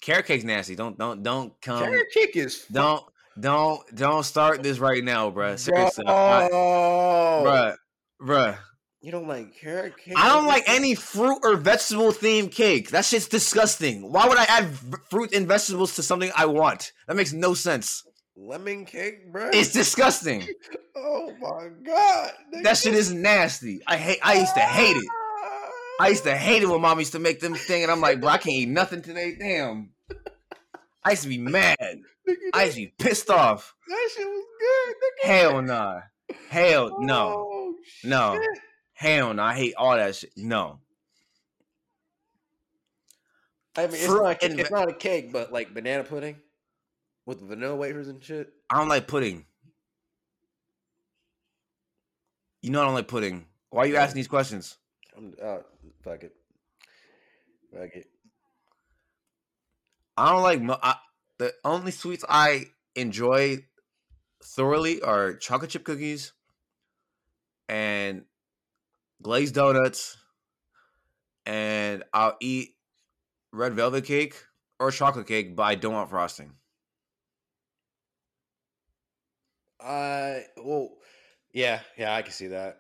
Carrot cake's nasty. Don't don't don't come. carrot cake is fu- Don't don't don't start this right now, bruh. Seriously, I, Bro. bruh, bruh. You don't like carrot cake? I don't like any fruit or vegetable themed cake. That shit's disgusting. Why would I add v- fruit and vegetables to something I want? That makes no sense. lemon cake, bro. It's disgusting. oh my god. That shit is nasty. I hate. I used to hate it. I used to hate it when mom used to make them thing, and I'm like, bro, I can't eat nothing today. Damn. I used to be mad. I used to be pissed off. that shit was good. nigga. Hell nah. Hell no. Oh, No. Hell no. I hate all that shit. No. I mean, it's Fruit not, a cake, it's not a cake, but like banana pudding with vanilla wafers and shit. I don't like pudding. You know I don't like pudding. Why are you asking these questions? I'm uh, fuck it, fuck it. I don't like I, the only sweets I enjoy thoroughly are chocolate chip cookies and glazed donuts, and I'll eat red velvet cake or chocolate cake, but I don't want frosting. I well, yeah, yeah, I can see that.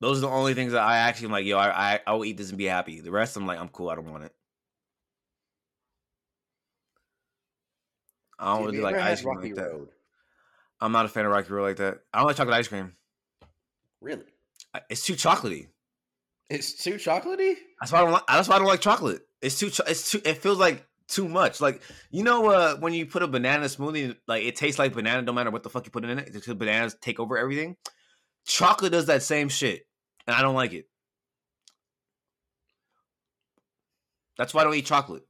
Those are the only things that I actually am like, yo, I I, I will eat this and be happy. The rest, I'm like, I'm cool. I don't want it. I don't really like ice cream Rocky like that. I'm not a fan of Rocky Road like that. I don't like chocolate ice cream. Really? It's too chocolatey. It's too chocolatey. That's why I don't like. That's why I don't like chocolate. It's too. cho- It's too. It feels like too much. Like you know, uh, when you put a banana smoothie, like it tastes like banana, no matter what the fuck you put in it, because bananas take over everything. Chocolate does that same shit, and I don't like it. That's why I don't eat chocolate.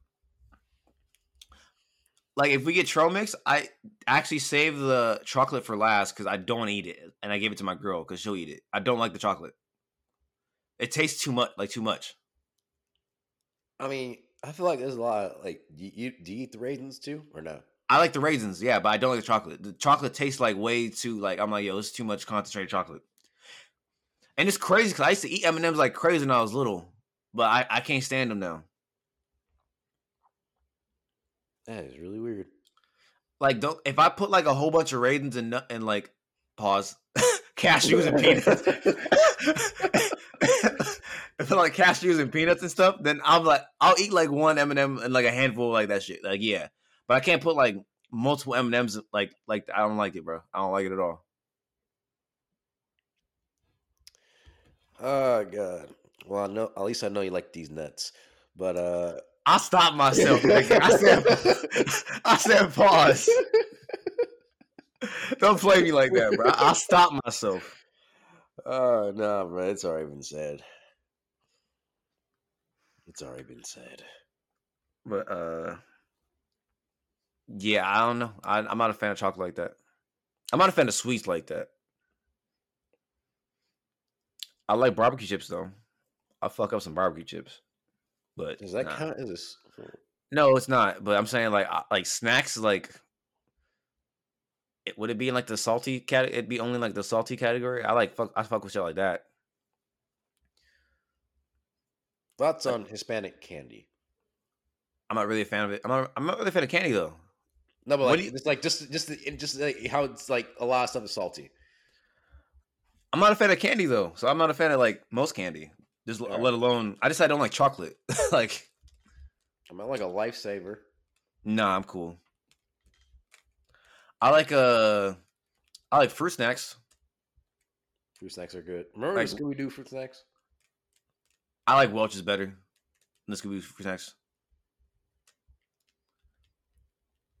Like if we get trail mix, I actually save the chocolate for last because I don't eat it, and I give it to my girl because she'll eat it. I don't like the chocolate. It tastes too much, like too much. I mean, I feel like there's a lot of like. Do you, do you eat the raisins too, or no? I like the raisins, yeah, but I don't like the chocolate. The chocolate tastes like way too like I'm like, yo, this is too much concentrated chocolate. And it's crazy because I used to eat M and M's like crazy when I was little, but I, I can't stand them now. That is really weird. Like, don't if I put like a whole bunch of raisins and nut and like pause cashews and peanuts. if I like cashews and peanuts and stuff, then I'm like, I'll eat like one M and m and like a handful of like that shit. Like, yeah, but I can't put like multiple M and M's. Like, like I don't like it, bro. I don't like it at all. Oh god. Well, I know. At least I know you like these nuts. But uh, I stopped myself. nigga. I said, I said, pause. Don't play me like that, bro. I, I stopped myself. Oh no, bro, it's already been said. It's already been said. But uh, yeah, I don't know. I, I'm not a fan of chocolate like that. I'm not a fan of sweets like that. I like barbecue chips though. I fuck up some barbecue chips, but Does that nah. count as a No, it's not. But I'm saying like like snacks like. It, would it be in like the salty cat? It'd be only like the salty category. I like fuck. I fuck with shit like that. thoughts on Hispanic candy? I'm not really a fan of it. I'm not. I'm not really a fan of candy though. No, but like you- it's like just just the- just like how it's like a lot of stuff is salty. I'm not a fan of candy though, so I'm not a fan of like most candy. Just Alright. let alone, I just I don't like chocolate. like, I'm not like a lifesaver. nah, I'm cool. I like uh, I like fruit snacks. Fruit snacks are good. Remember Like- Scooby Doo fruit snacks? I like Welch's better than the Scooby fruit snacks.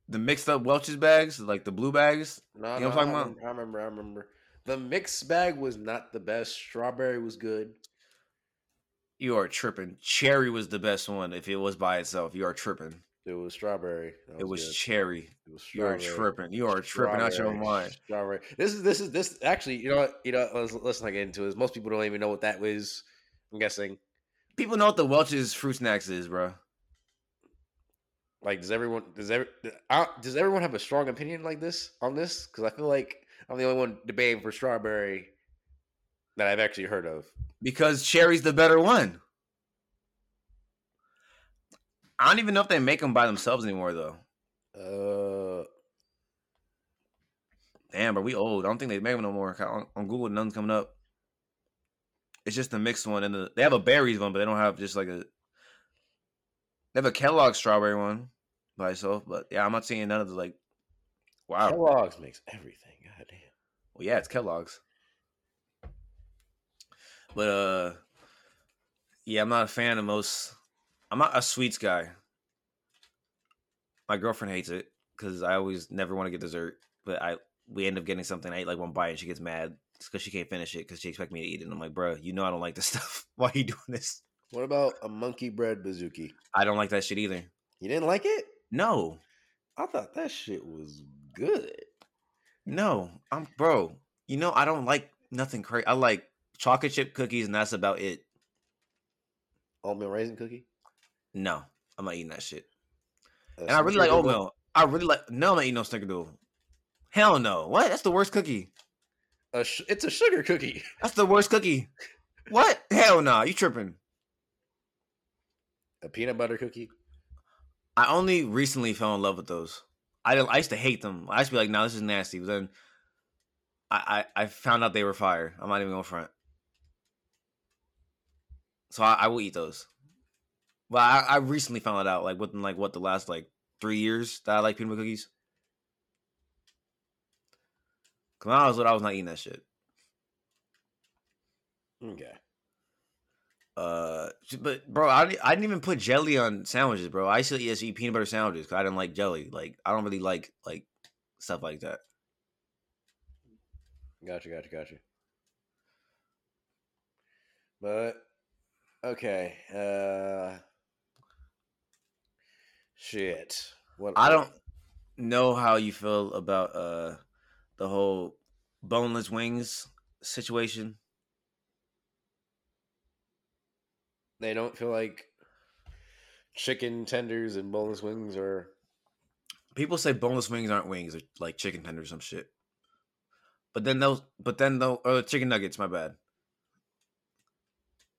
The mixed up Welch's bags, like the blue bags. No, You no, what I'm talking I about? remember, I remember. I remember. The mixed bag was not the best. Strawberry was good. You are tripping. Cherry was the best one. If it was by itself, you are tripping. It was strawberry. That It was good. cherry. It was You are tripping. You are tripping out your mind. Strawberry. This is this is this actually. You know what? You know. Let's, let's not get into it. Most people don't even know what that was. I'm guessing. People know what the Welch's fruit snacks is, bro. Like, does everyone does every does everyone have a strong opinion like this on this? Because I feel like I'm the only one debating for strawberry that I've actually heard of. Because cherry's the better one. I don't even know if they make them by themselves anymore, though. Uh, Damn, but we old. I don't think they make them no more. On, on Google, none's coming up. It's just the mixed one, and the, they have a berries one, but they don't have just like a. They have a Kellogg strawberry one by itself, but yeah, I'm not seeing none of the like. Wow. Kellogg's makes everything. God damn. Well, yeah, it's Kellogg's. But uh, yeah, I'm not a fan of most. I'm not a sweets guy. My girlfriend hates it because I always never want to get dessert, but I we end up getting something. I eat like one bite and she gets mad because she can't finish it because she expects me to eat it. And I'm like, bro, you know I don't like this stuff. Why are you doing this? What about a monkey bread bazooki? I don't like that shit either. You didn't like it? No, I thought that shit was good. no, I'm bro. You know I don't like nothing crazy. I like chocolate chip cookies and that's about it. Oatmeal raisin cookie. No, I'm not eating that shit. A And I really like oatmeal. I really like. No, I'm not eating no snickerdoodle. Hell no. What? That's the worst cookie. A sh- it's a sugar cookie. That's the worst cookie. What? Hell no. You tripping? A peanut butter cookie. I only recently fell in love with those. I didn't, I used to hate them. I used to be like, "No, this is nasty." But then I, I I found out they were fire. I'm not even going to front. So I, I will eat those. But I, I recently found it out, like within like what the last like three years that I like peanut butter cookies. Cause when I was little, I was not eating that shit. Okay. Uh, but bro, I, I didn't even put jelly on sandwiches, bro. I used to just eat peanut butter sandwiches because I didn't like jelly. Like I don't really like like stuff like that. Gotcha, gotcha, gotcha. But okay, uh shit. What I don't know how you feel about uh the whole boneless wings situation. they don't feel like chicken tenders and boneless wings are People say boneless wings aren't wings, they're like chicken tenders, or some shit. But then those, but then those, or chicken nuggets. My bad.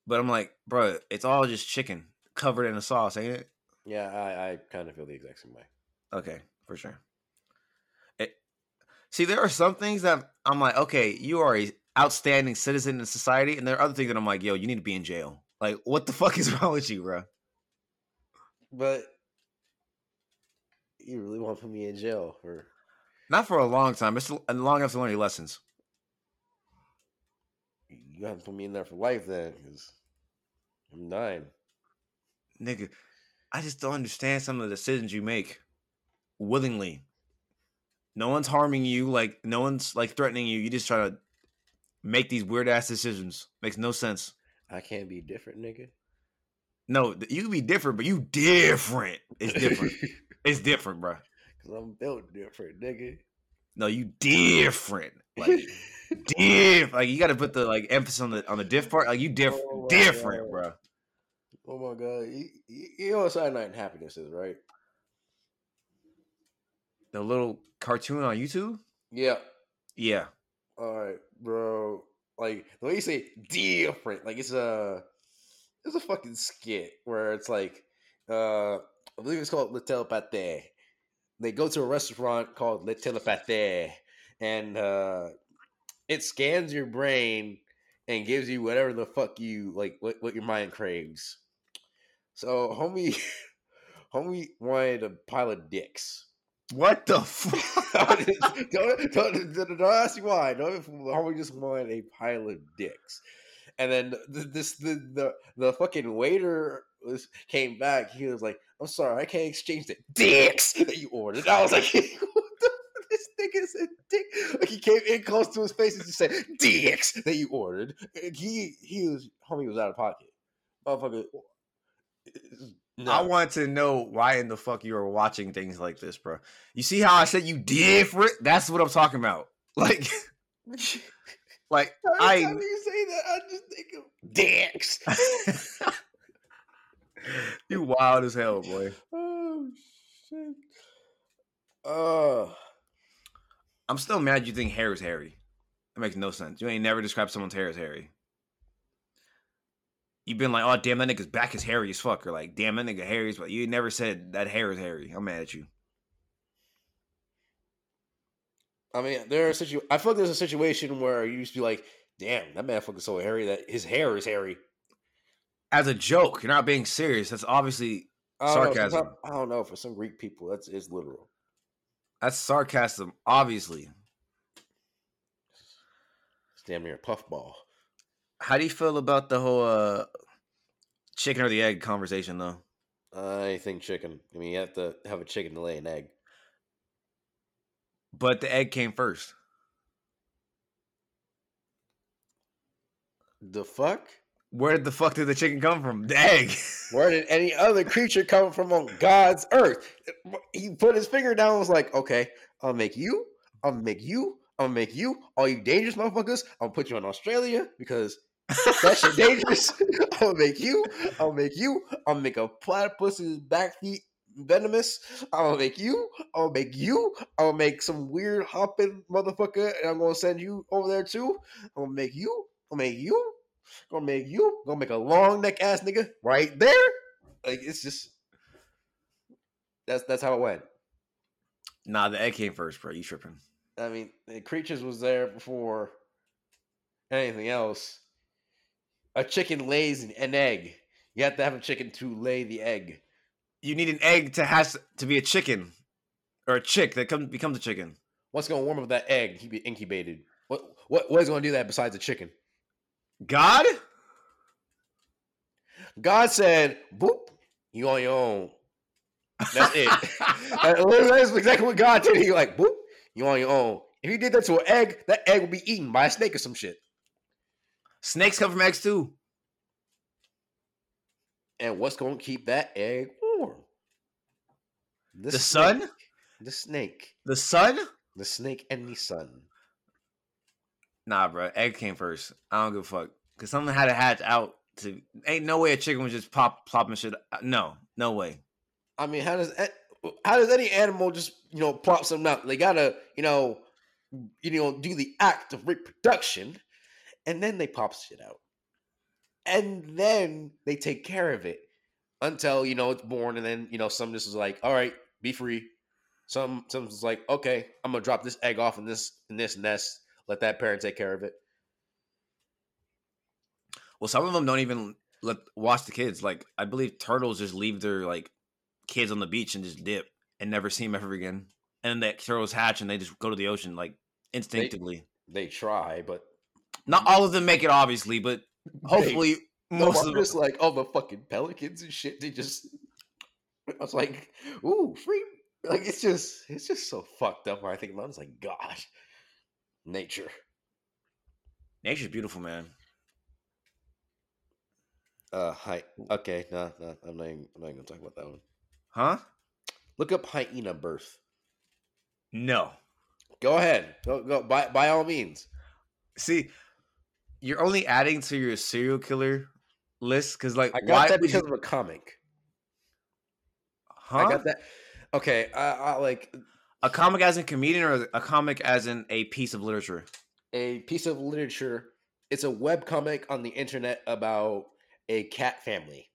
But I'm like, bro, it's all just chicken covered in a sauce, ain't it? yeah, I, I kind of feel the exact same way. Okay, for sure. It, see, there are some things that I'm like, okay, you are a outstanding citizen in society, and there are other things that I'm like, yo, you need to be in jail. Like, what the fuck is wrong with you, bro? But you really want to put me in jail for Not for a long time. It's long enough to learn your lessons. you have to put me in there for life then because I'm nine. Nigga, I just don't understand some of the decisions you make willingly. No one's harming you, like no one's like threatening you. You just try to make these weird ass decisions. Makes no sense. I can't be different, nigga. No, you can be different, but you different. It's different. it's different, bro. Cause I'm built different, nigga. No, you different. Like diff. Like you got to put the like emphasis on the on the diff part. Like you diff Oh different, God. bro. Oh my god, you, you know what Saturday Night and Happiness is, right? The little cartoon on YouTube. Yeah. Yeah, All right, bro. Like the way you say different, like it's a it's a fucking skit where it's like uh I believe it's called Le Telepathe. They go to a restaurant called Le Telepathe and uh it scans your brain and gives you whatever the fuck you like what, what your mind craves. So homie homie wanted a pile of dicks. What the fuck? don't, don't, don't, don't ask me why. Don't homie just wanted a pile of dicks. And then the, this the, the the fucking waiter was came back. He was like, "I'm sorry, I can't exchange the dicks that you ordered." I was like, "What the this nigga said dick?" Like he came in close to his face and just said, "Dicks that you ordered." And he he was homie was out of pocket. Motherfucker. No. I want to know why in the fuck you are watching things like this, bro. You see how I said you different? That's what I'm talking about. Like, like Every I time you say that, I just think of dicks. you wild as hell, boy. Oh shit. Uh I'm still mad you think hair is hairy. It makes no sense. You ain't never described someone's hair as hairy. You've been like, oh damn, that nigga's back is hairy as fuck, or like, damn, that nigga hairy as but you never said that hair is hairy. I'm mad at you. I mean, there are situ. I feel like there's a situation where you used to be like, "Damn, that man fucking so hairy that his hair is hairy." As a joke, you're not being serious. That's obviously I don't know, sarcasm. I don't know. For some Greek people, that's it's literal. That's sarcasm, obviously. It's damn near a puffball. How do you feel about the whole uh, chicken or the egg conversation, though? I think chicken. I mean, you have to have a chicken to lay an egg. But the egg came first. The fuck? Where the fuck did the chicken come from? Egg. Where did any other creature come from on God's earth? He put his finger down and was like, okay, I'll make you, I'll make you, I'll make you, all you dangerous motherfuckers, I'll put you in Australia because that shit dangerous. I'll make you, I'll make you, I'll make a platypus's back feet venomous. I'll make you, I'll make you, I'll make some weird hopping motherfucker, and I'm gonna send you over there too. Gonna make you, I'll make you, gonna make you, gonna make a long neck ass nigga right there. Like it's just that's that's how it went. nah, the egg came first, bro. You tripping? I mean, the creatures was there before anything else. A chicken lays an- egg. You have to have a chicken to lay the egg. You need an egg to has to be a chicken, or a chick that comes becomes a chicken. What's gonna warm up that egg? He be incubated. What what what is gonna do that besides a chicken? God? God said, "Boop, you on your own." That's it. That's exactly what God did. He like, "Boop, you on your own." If he did that to an egg, that egg would be eaten by a snake or some shit. Snakes come from eggs too. And what's going to keep that egg warm? The sun? snake. The snake. The sun? The snake and the sun. Nah, bro. Egg came first. I don't give a fuck. Cause something had to hatch out. To ain't no way a chicken would just pop plopping shit. out. No, no way. I mean, how does how does any animal just you know plop something out? They gotta you know you know do the act of reproduction, and then they pop shit out, and then they take care of it until you know it's born, and then you know some just is like, all right, be free. Some some's like, okay, I'm gonna drop this egg off in this in this nest. Let that parent take care of it. Well, some of them don't even let watch the kids. Like I believe turtles just leave their like kids on the beach and just dip and never see them ever again. And then the turtles hatch and they just go to the ocean like instinctively. They try, but Not all of them make it, obviously, but hopefully No, most I'm of them. just like, oh, the fucking pelicans and shit. They just, I was like, ooh, free. Like it's just, it's just so fucked up. When I think it. like, God, nature. Nature's beautiful, man. Uh, hi. Okay, no, no, I'm not. Even, I'm not even gonna talk about that one. Huh? Look up hyena birth. No. Go ahead. Go, go. By by all means. See, you're only adding to your serial killer list because, like, I got why that because you- of a comic. huh? I got that. Okay, I, I like a comic as in comedian or a comic as in a piece of literature. a piece of literature. It's a web comic on the internet about a cat family.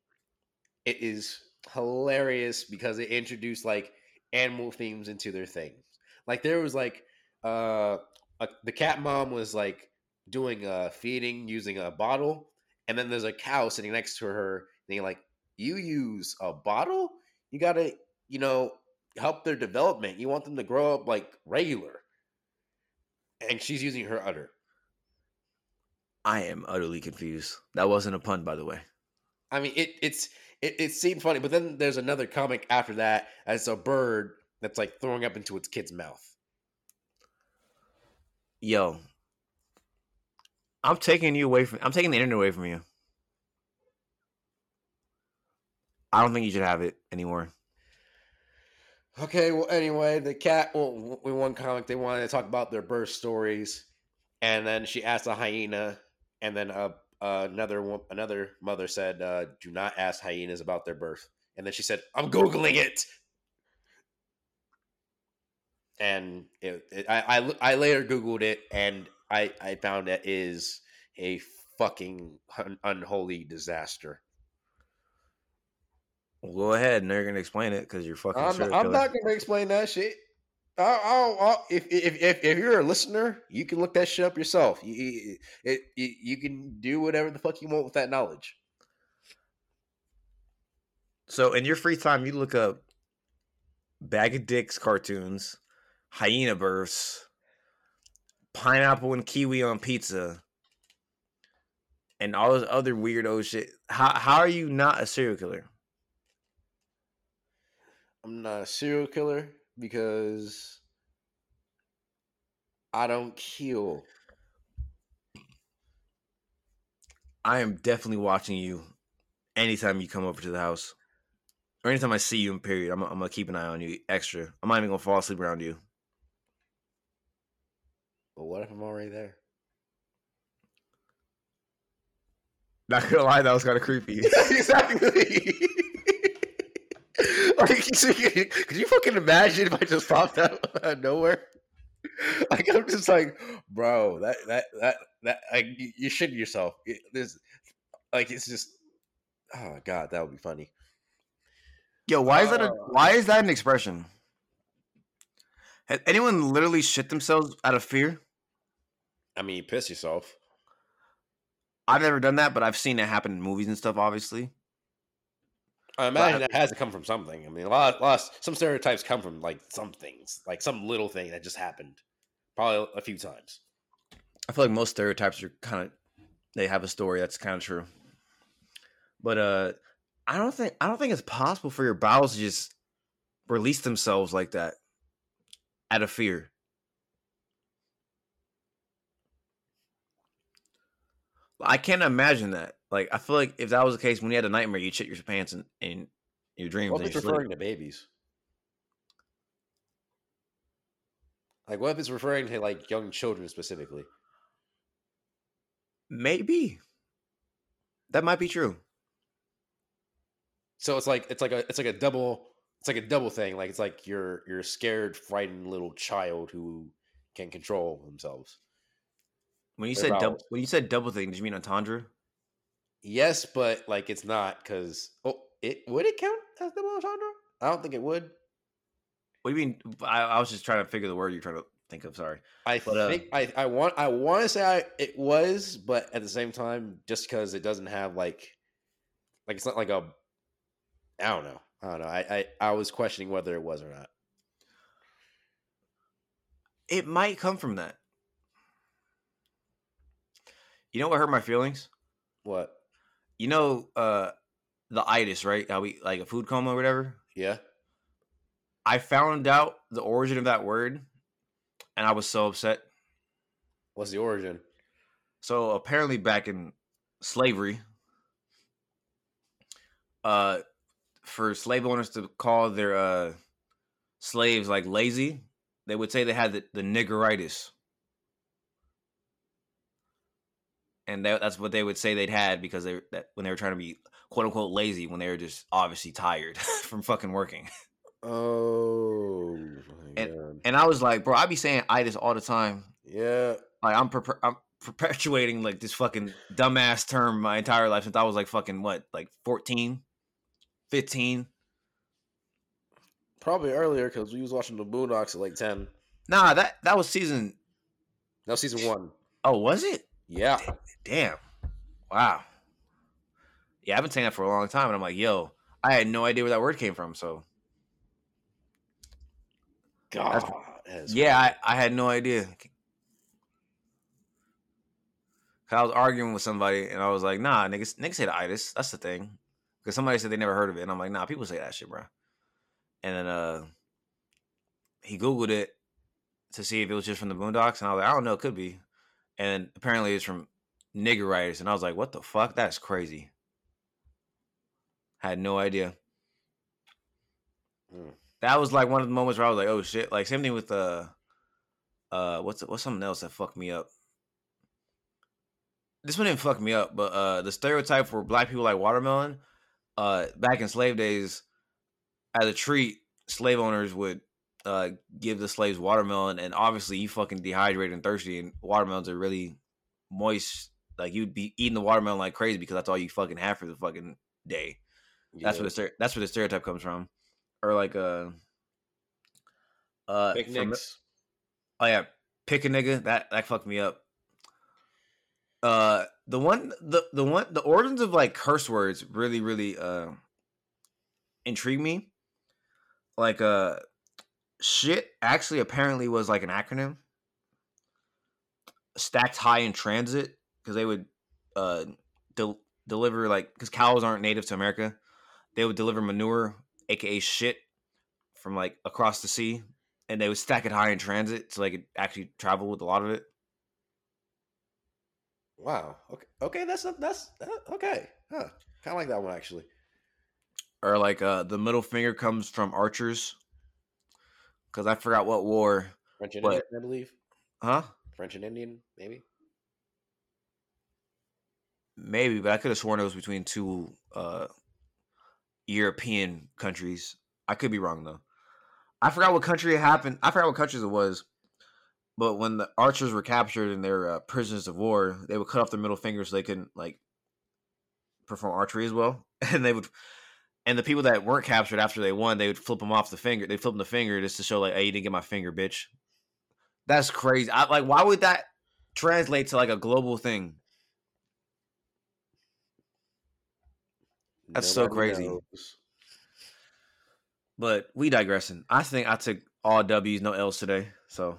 It is hilarious because it introduced like animal themes into their things. Like there was like uh a, the cat mom was like doing uh feeding using a bottle and then there's a cow sitting next to her and you're like you use a bottle you gotta you know help their development you want them to grow up like regular and she's using her udder I am utterly confused. That wasn't a pun, by the way. I mean, it it's it, it seemed funny, but then there's another comic after that as a bird that's like throwing up into its kid's mouth. Yo, I'm taking you away from. I'm taking the internet away from you. I don't think you should have it anymore. Okay, well, anyway, the cat. Well, in one comic, they wanted to talk about their birth stories, and then she asked a hyena, and then uh, another another mother said, uh, "Do not ask hyenas about their birth." And then she said, "I'm googling it." and it, it, I, I I later googled it, and I I found that is a fucking un- unholy disaster. Well, go ahead, and they're gonna explain it because you're fucking. I'm, I'm not going to explain that shit. I'll, I'll, I'll, if, if if if you're a listener, you can look that shit up yourself. You, you, it, you, you can do whatever the fuck you want with that knowledge. So in your free time, you look up Bag of Dicks cartoons, hyena births, pineapple and kiwi on pizza, and all this other weirdo shit. How how are you not a serial killer? I'm not a serial killer because I don't kill. I am definitely watching you anytime you come over to the house. Or anytime I see you in period, I'm, I'm gonna keep an eye on you extra. I'm not even gonna fall asleep around you. But what if I'm already there? Not gonna lie, that was kind of creepy. exactly. could you fucking imagine if I just popped out of nowhere? Like I'm just like, bro, that that that that like you, shitting yourself. It, this, like it's just, oh god, that would be funny. Yo, why is that a Uh. why is that an expression? Has anyone literally shit themselves out of fear? I mean, you piss yourself. I've never done that, but I've seen it happen in movies and stuff, obviously. I imagine that has to come from something. I mean, a lot, a lot, some stereotypes come from like some things, like some little thing that just happened, probably a few times. I feel like most stereotypes are kind of they have a story that's kind of true. But uh I don't think I don't think it's possible for your bowels to just release themselves like that out of fear. I can't imagine that. Like I feel like if that was the case when you had a nightmare, you'd shit your pants in, in your dreams. What if it's sleep. referring to babies? Like, what if it's referring to like young children specifically? Maybe. That might be true. So it's like it's like a it's like a double it's like a double thing. Like it's like you're you're a scared, frightened little child who can't control themselves. When you Their said double, when you said double thing, did you mean entendre? Yes, but like it's not because oh, it would it count as double entendre? I don't think it would. What do you mean? I, I was just trying to figure the word you're trying to think of. Sorry. I But, uh, think I, I want I want to say I, it was, but at the same time, just because it doesn't have like like it's not like a I don't know. I don't know. I, I I was questioning whether it was or not. It might come from that. You know what hurt my feelings? What? You know, uh, the itis, right? How we like a food coma or whatever. Yeah. I found out the origin of that word, and I was so upset. What's the origin? So apparently, back in slavery, uh, for slave owners to call their uh slaves like lazy, they would say they had the, the niggeritis, and that, that's what they would say they'd had because they that when they were trying to be quote unquote lazy when they were just obviously tired from fucking working. Oh, God. And I was like, bro, I be saying itis all the time. yeah. Like I'm I'm perpetuating like this fucking dumbass term my entire life since I was like fucking what, like 14, 15. Probably earlier because we was watching the Boondocks at like ten. Nah, that that was season. That was season one. Oh, was it? Yeah. Damn. Wow. Yeah, I've been saying that for a long time, and I'm like, yo, I had no idea where that word came from. So God. yeah, I, I had no idea. I was arguing with somebody, and I was like, nah, niggas, niggas say the itis. That's the thing. Because somebody said they never heard of it, and I'm like, nah, people say that shit, bro. And then uh, he googled it to see if it was just from the Boondocks, and I was like, I don't know, it could be. And apparently, it's from niggeritis, and I was like, what the fuck? That's crazy. Had no idea. Mm. That was like one of the moments where I was like, oh shit. Like same thing with uh, uh, what's what's something else that fucked me up? this one didn't fuck me up, but uh the stereotype for black people like watermelon, uh back in slave days, as a treat, slave owners would uh, give the slaves watermelon, and obviously you fucking dehydrated and thirsty, and watermelons are really moist. Like you'd be eating the watermelon like crazy because that's all you fucking have for the fucking day. That's Yeah. where the that's where the stereotype comes from, or like uh, uh, from- Oh yeah, pick a nigga. That that fucked me up. Uh, the one, the the one, the origins of like curse words really, really uh intrigue me. Like uh, shit actually apparently was like an acronym. Stacked high in transit because they would uh del- deliver like because cows aren't native to America, they would deliver manure, aka shit, from like across the sea and they would stack it high in transit so they could actually travel with a lot of it. Wow. Okay. Okay. That's that's uh, okay. Huh. Kind of like that one actually. Or like uh the middle finger comes from archers. Cause I forgot what war. French and What? Indian, I believe. Huh? French and Indian, maybe. Maybe, but I could have sworn it was between two uh European countries. I could be wrong though. I forgot what country it happened. I forgot what countries it was. But when the archers were captured and they're uh, prisoners of war, they would cut off their middle fingers so they couldn't like perform archery as well. And they would, and the people that weren't captured after they won, they would flip them off the finger. They flip them the finger just to show like, "Hey, you didn't get my finger, bitch." That's crazy. I like. Why would that translate to like a global thing? That's so crazy. knows. But we digressing. I think I took all W's, no L's today. So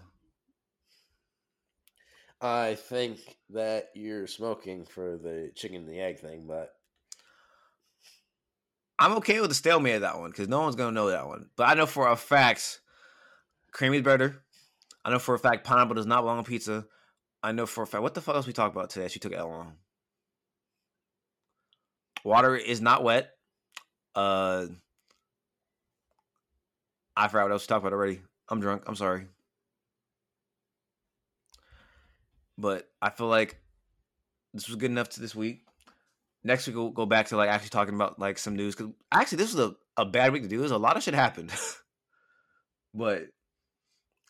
I think that you're smoking for the chicken and the egg thing, but I'm okay with the stalemate of that one because no one's gonna know that one. But I know for a fact, creamy is better. I know for a fact pineapple does not belong on pizza. I know for a fact. What the fuck else we talked about today? She took L on. Water is not wet. Uh, I forgot what else we talked about already. I'm drunk. I'm sorry. But I feel like this was good enough to this week. Next week we'll go back to like actually talking about like some news because actually this was a, a bad week to do. There's a lot of shit happened, but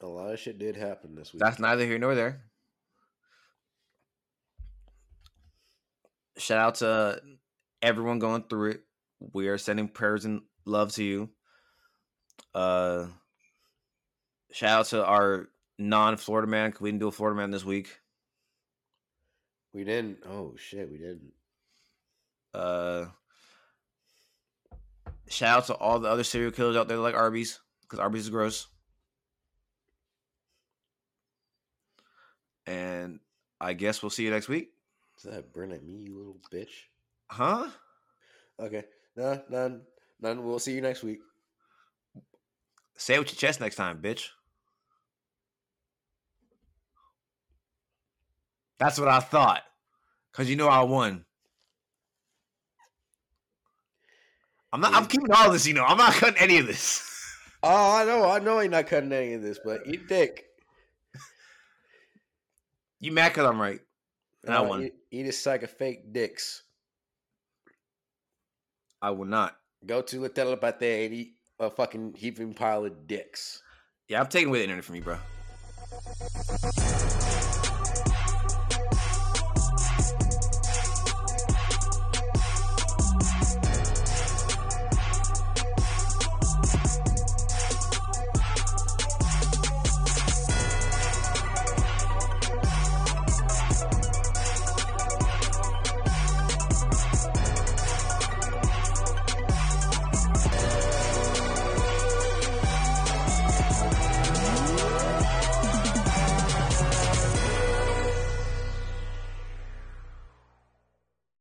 a lot of shit did happen this week. that's neither here nor there. Shout out to everyone going through it. We are sending prayers and love to you. Uh, shout out to our non-Florida man. We didn't do a Florida man this week. we didn't. Oh shit, we didn't. Uh, shout out to all the other serial killers out there that like Arby's because Arby's is gross. And I guess we'll see you next week. Is that burn at me, you little bitch? Huh? Okay, no, none, none. We'll see you next week. Say it with your chest next time, bitch. That's what I thought. Cause you know I won. I'm not. I'm keeping all this. You know, I'm not cutting any of this. Oh, I know, I know, you're not cutting any of this, but eat dick. You mad cause I'm right? And I won. Eat, eat a sack of fake dicks. I will not. Go to La Telepate and eat a fucking heaping pile of dicks. Yeah, I'm taking away the internet from you, bro.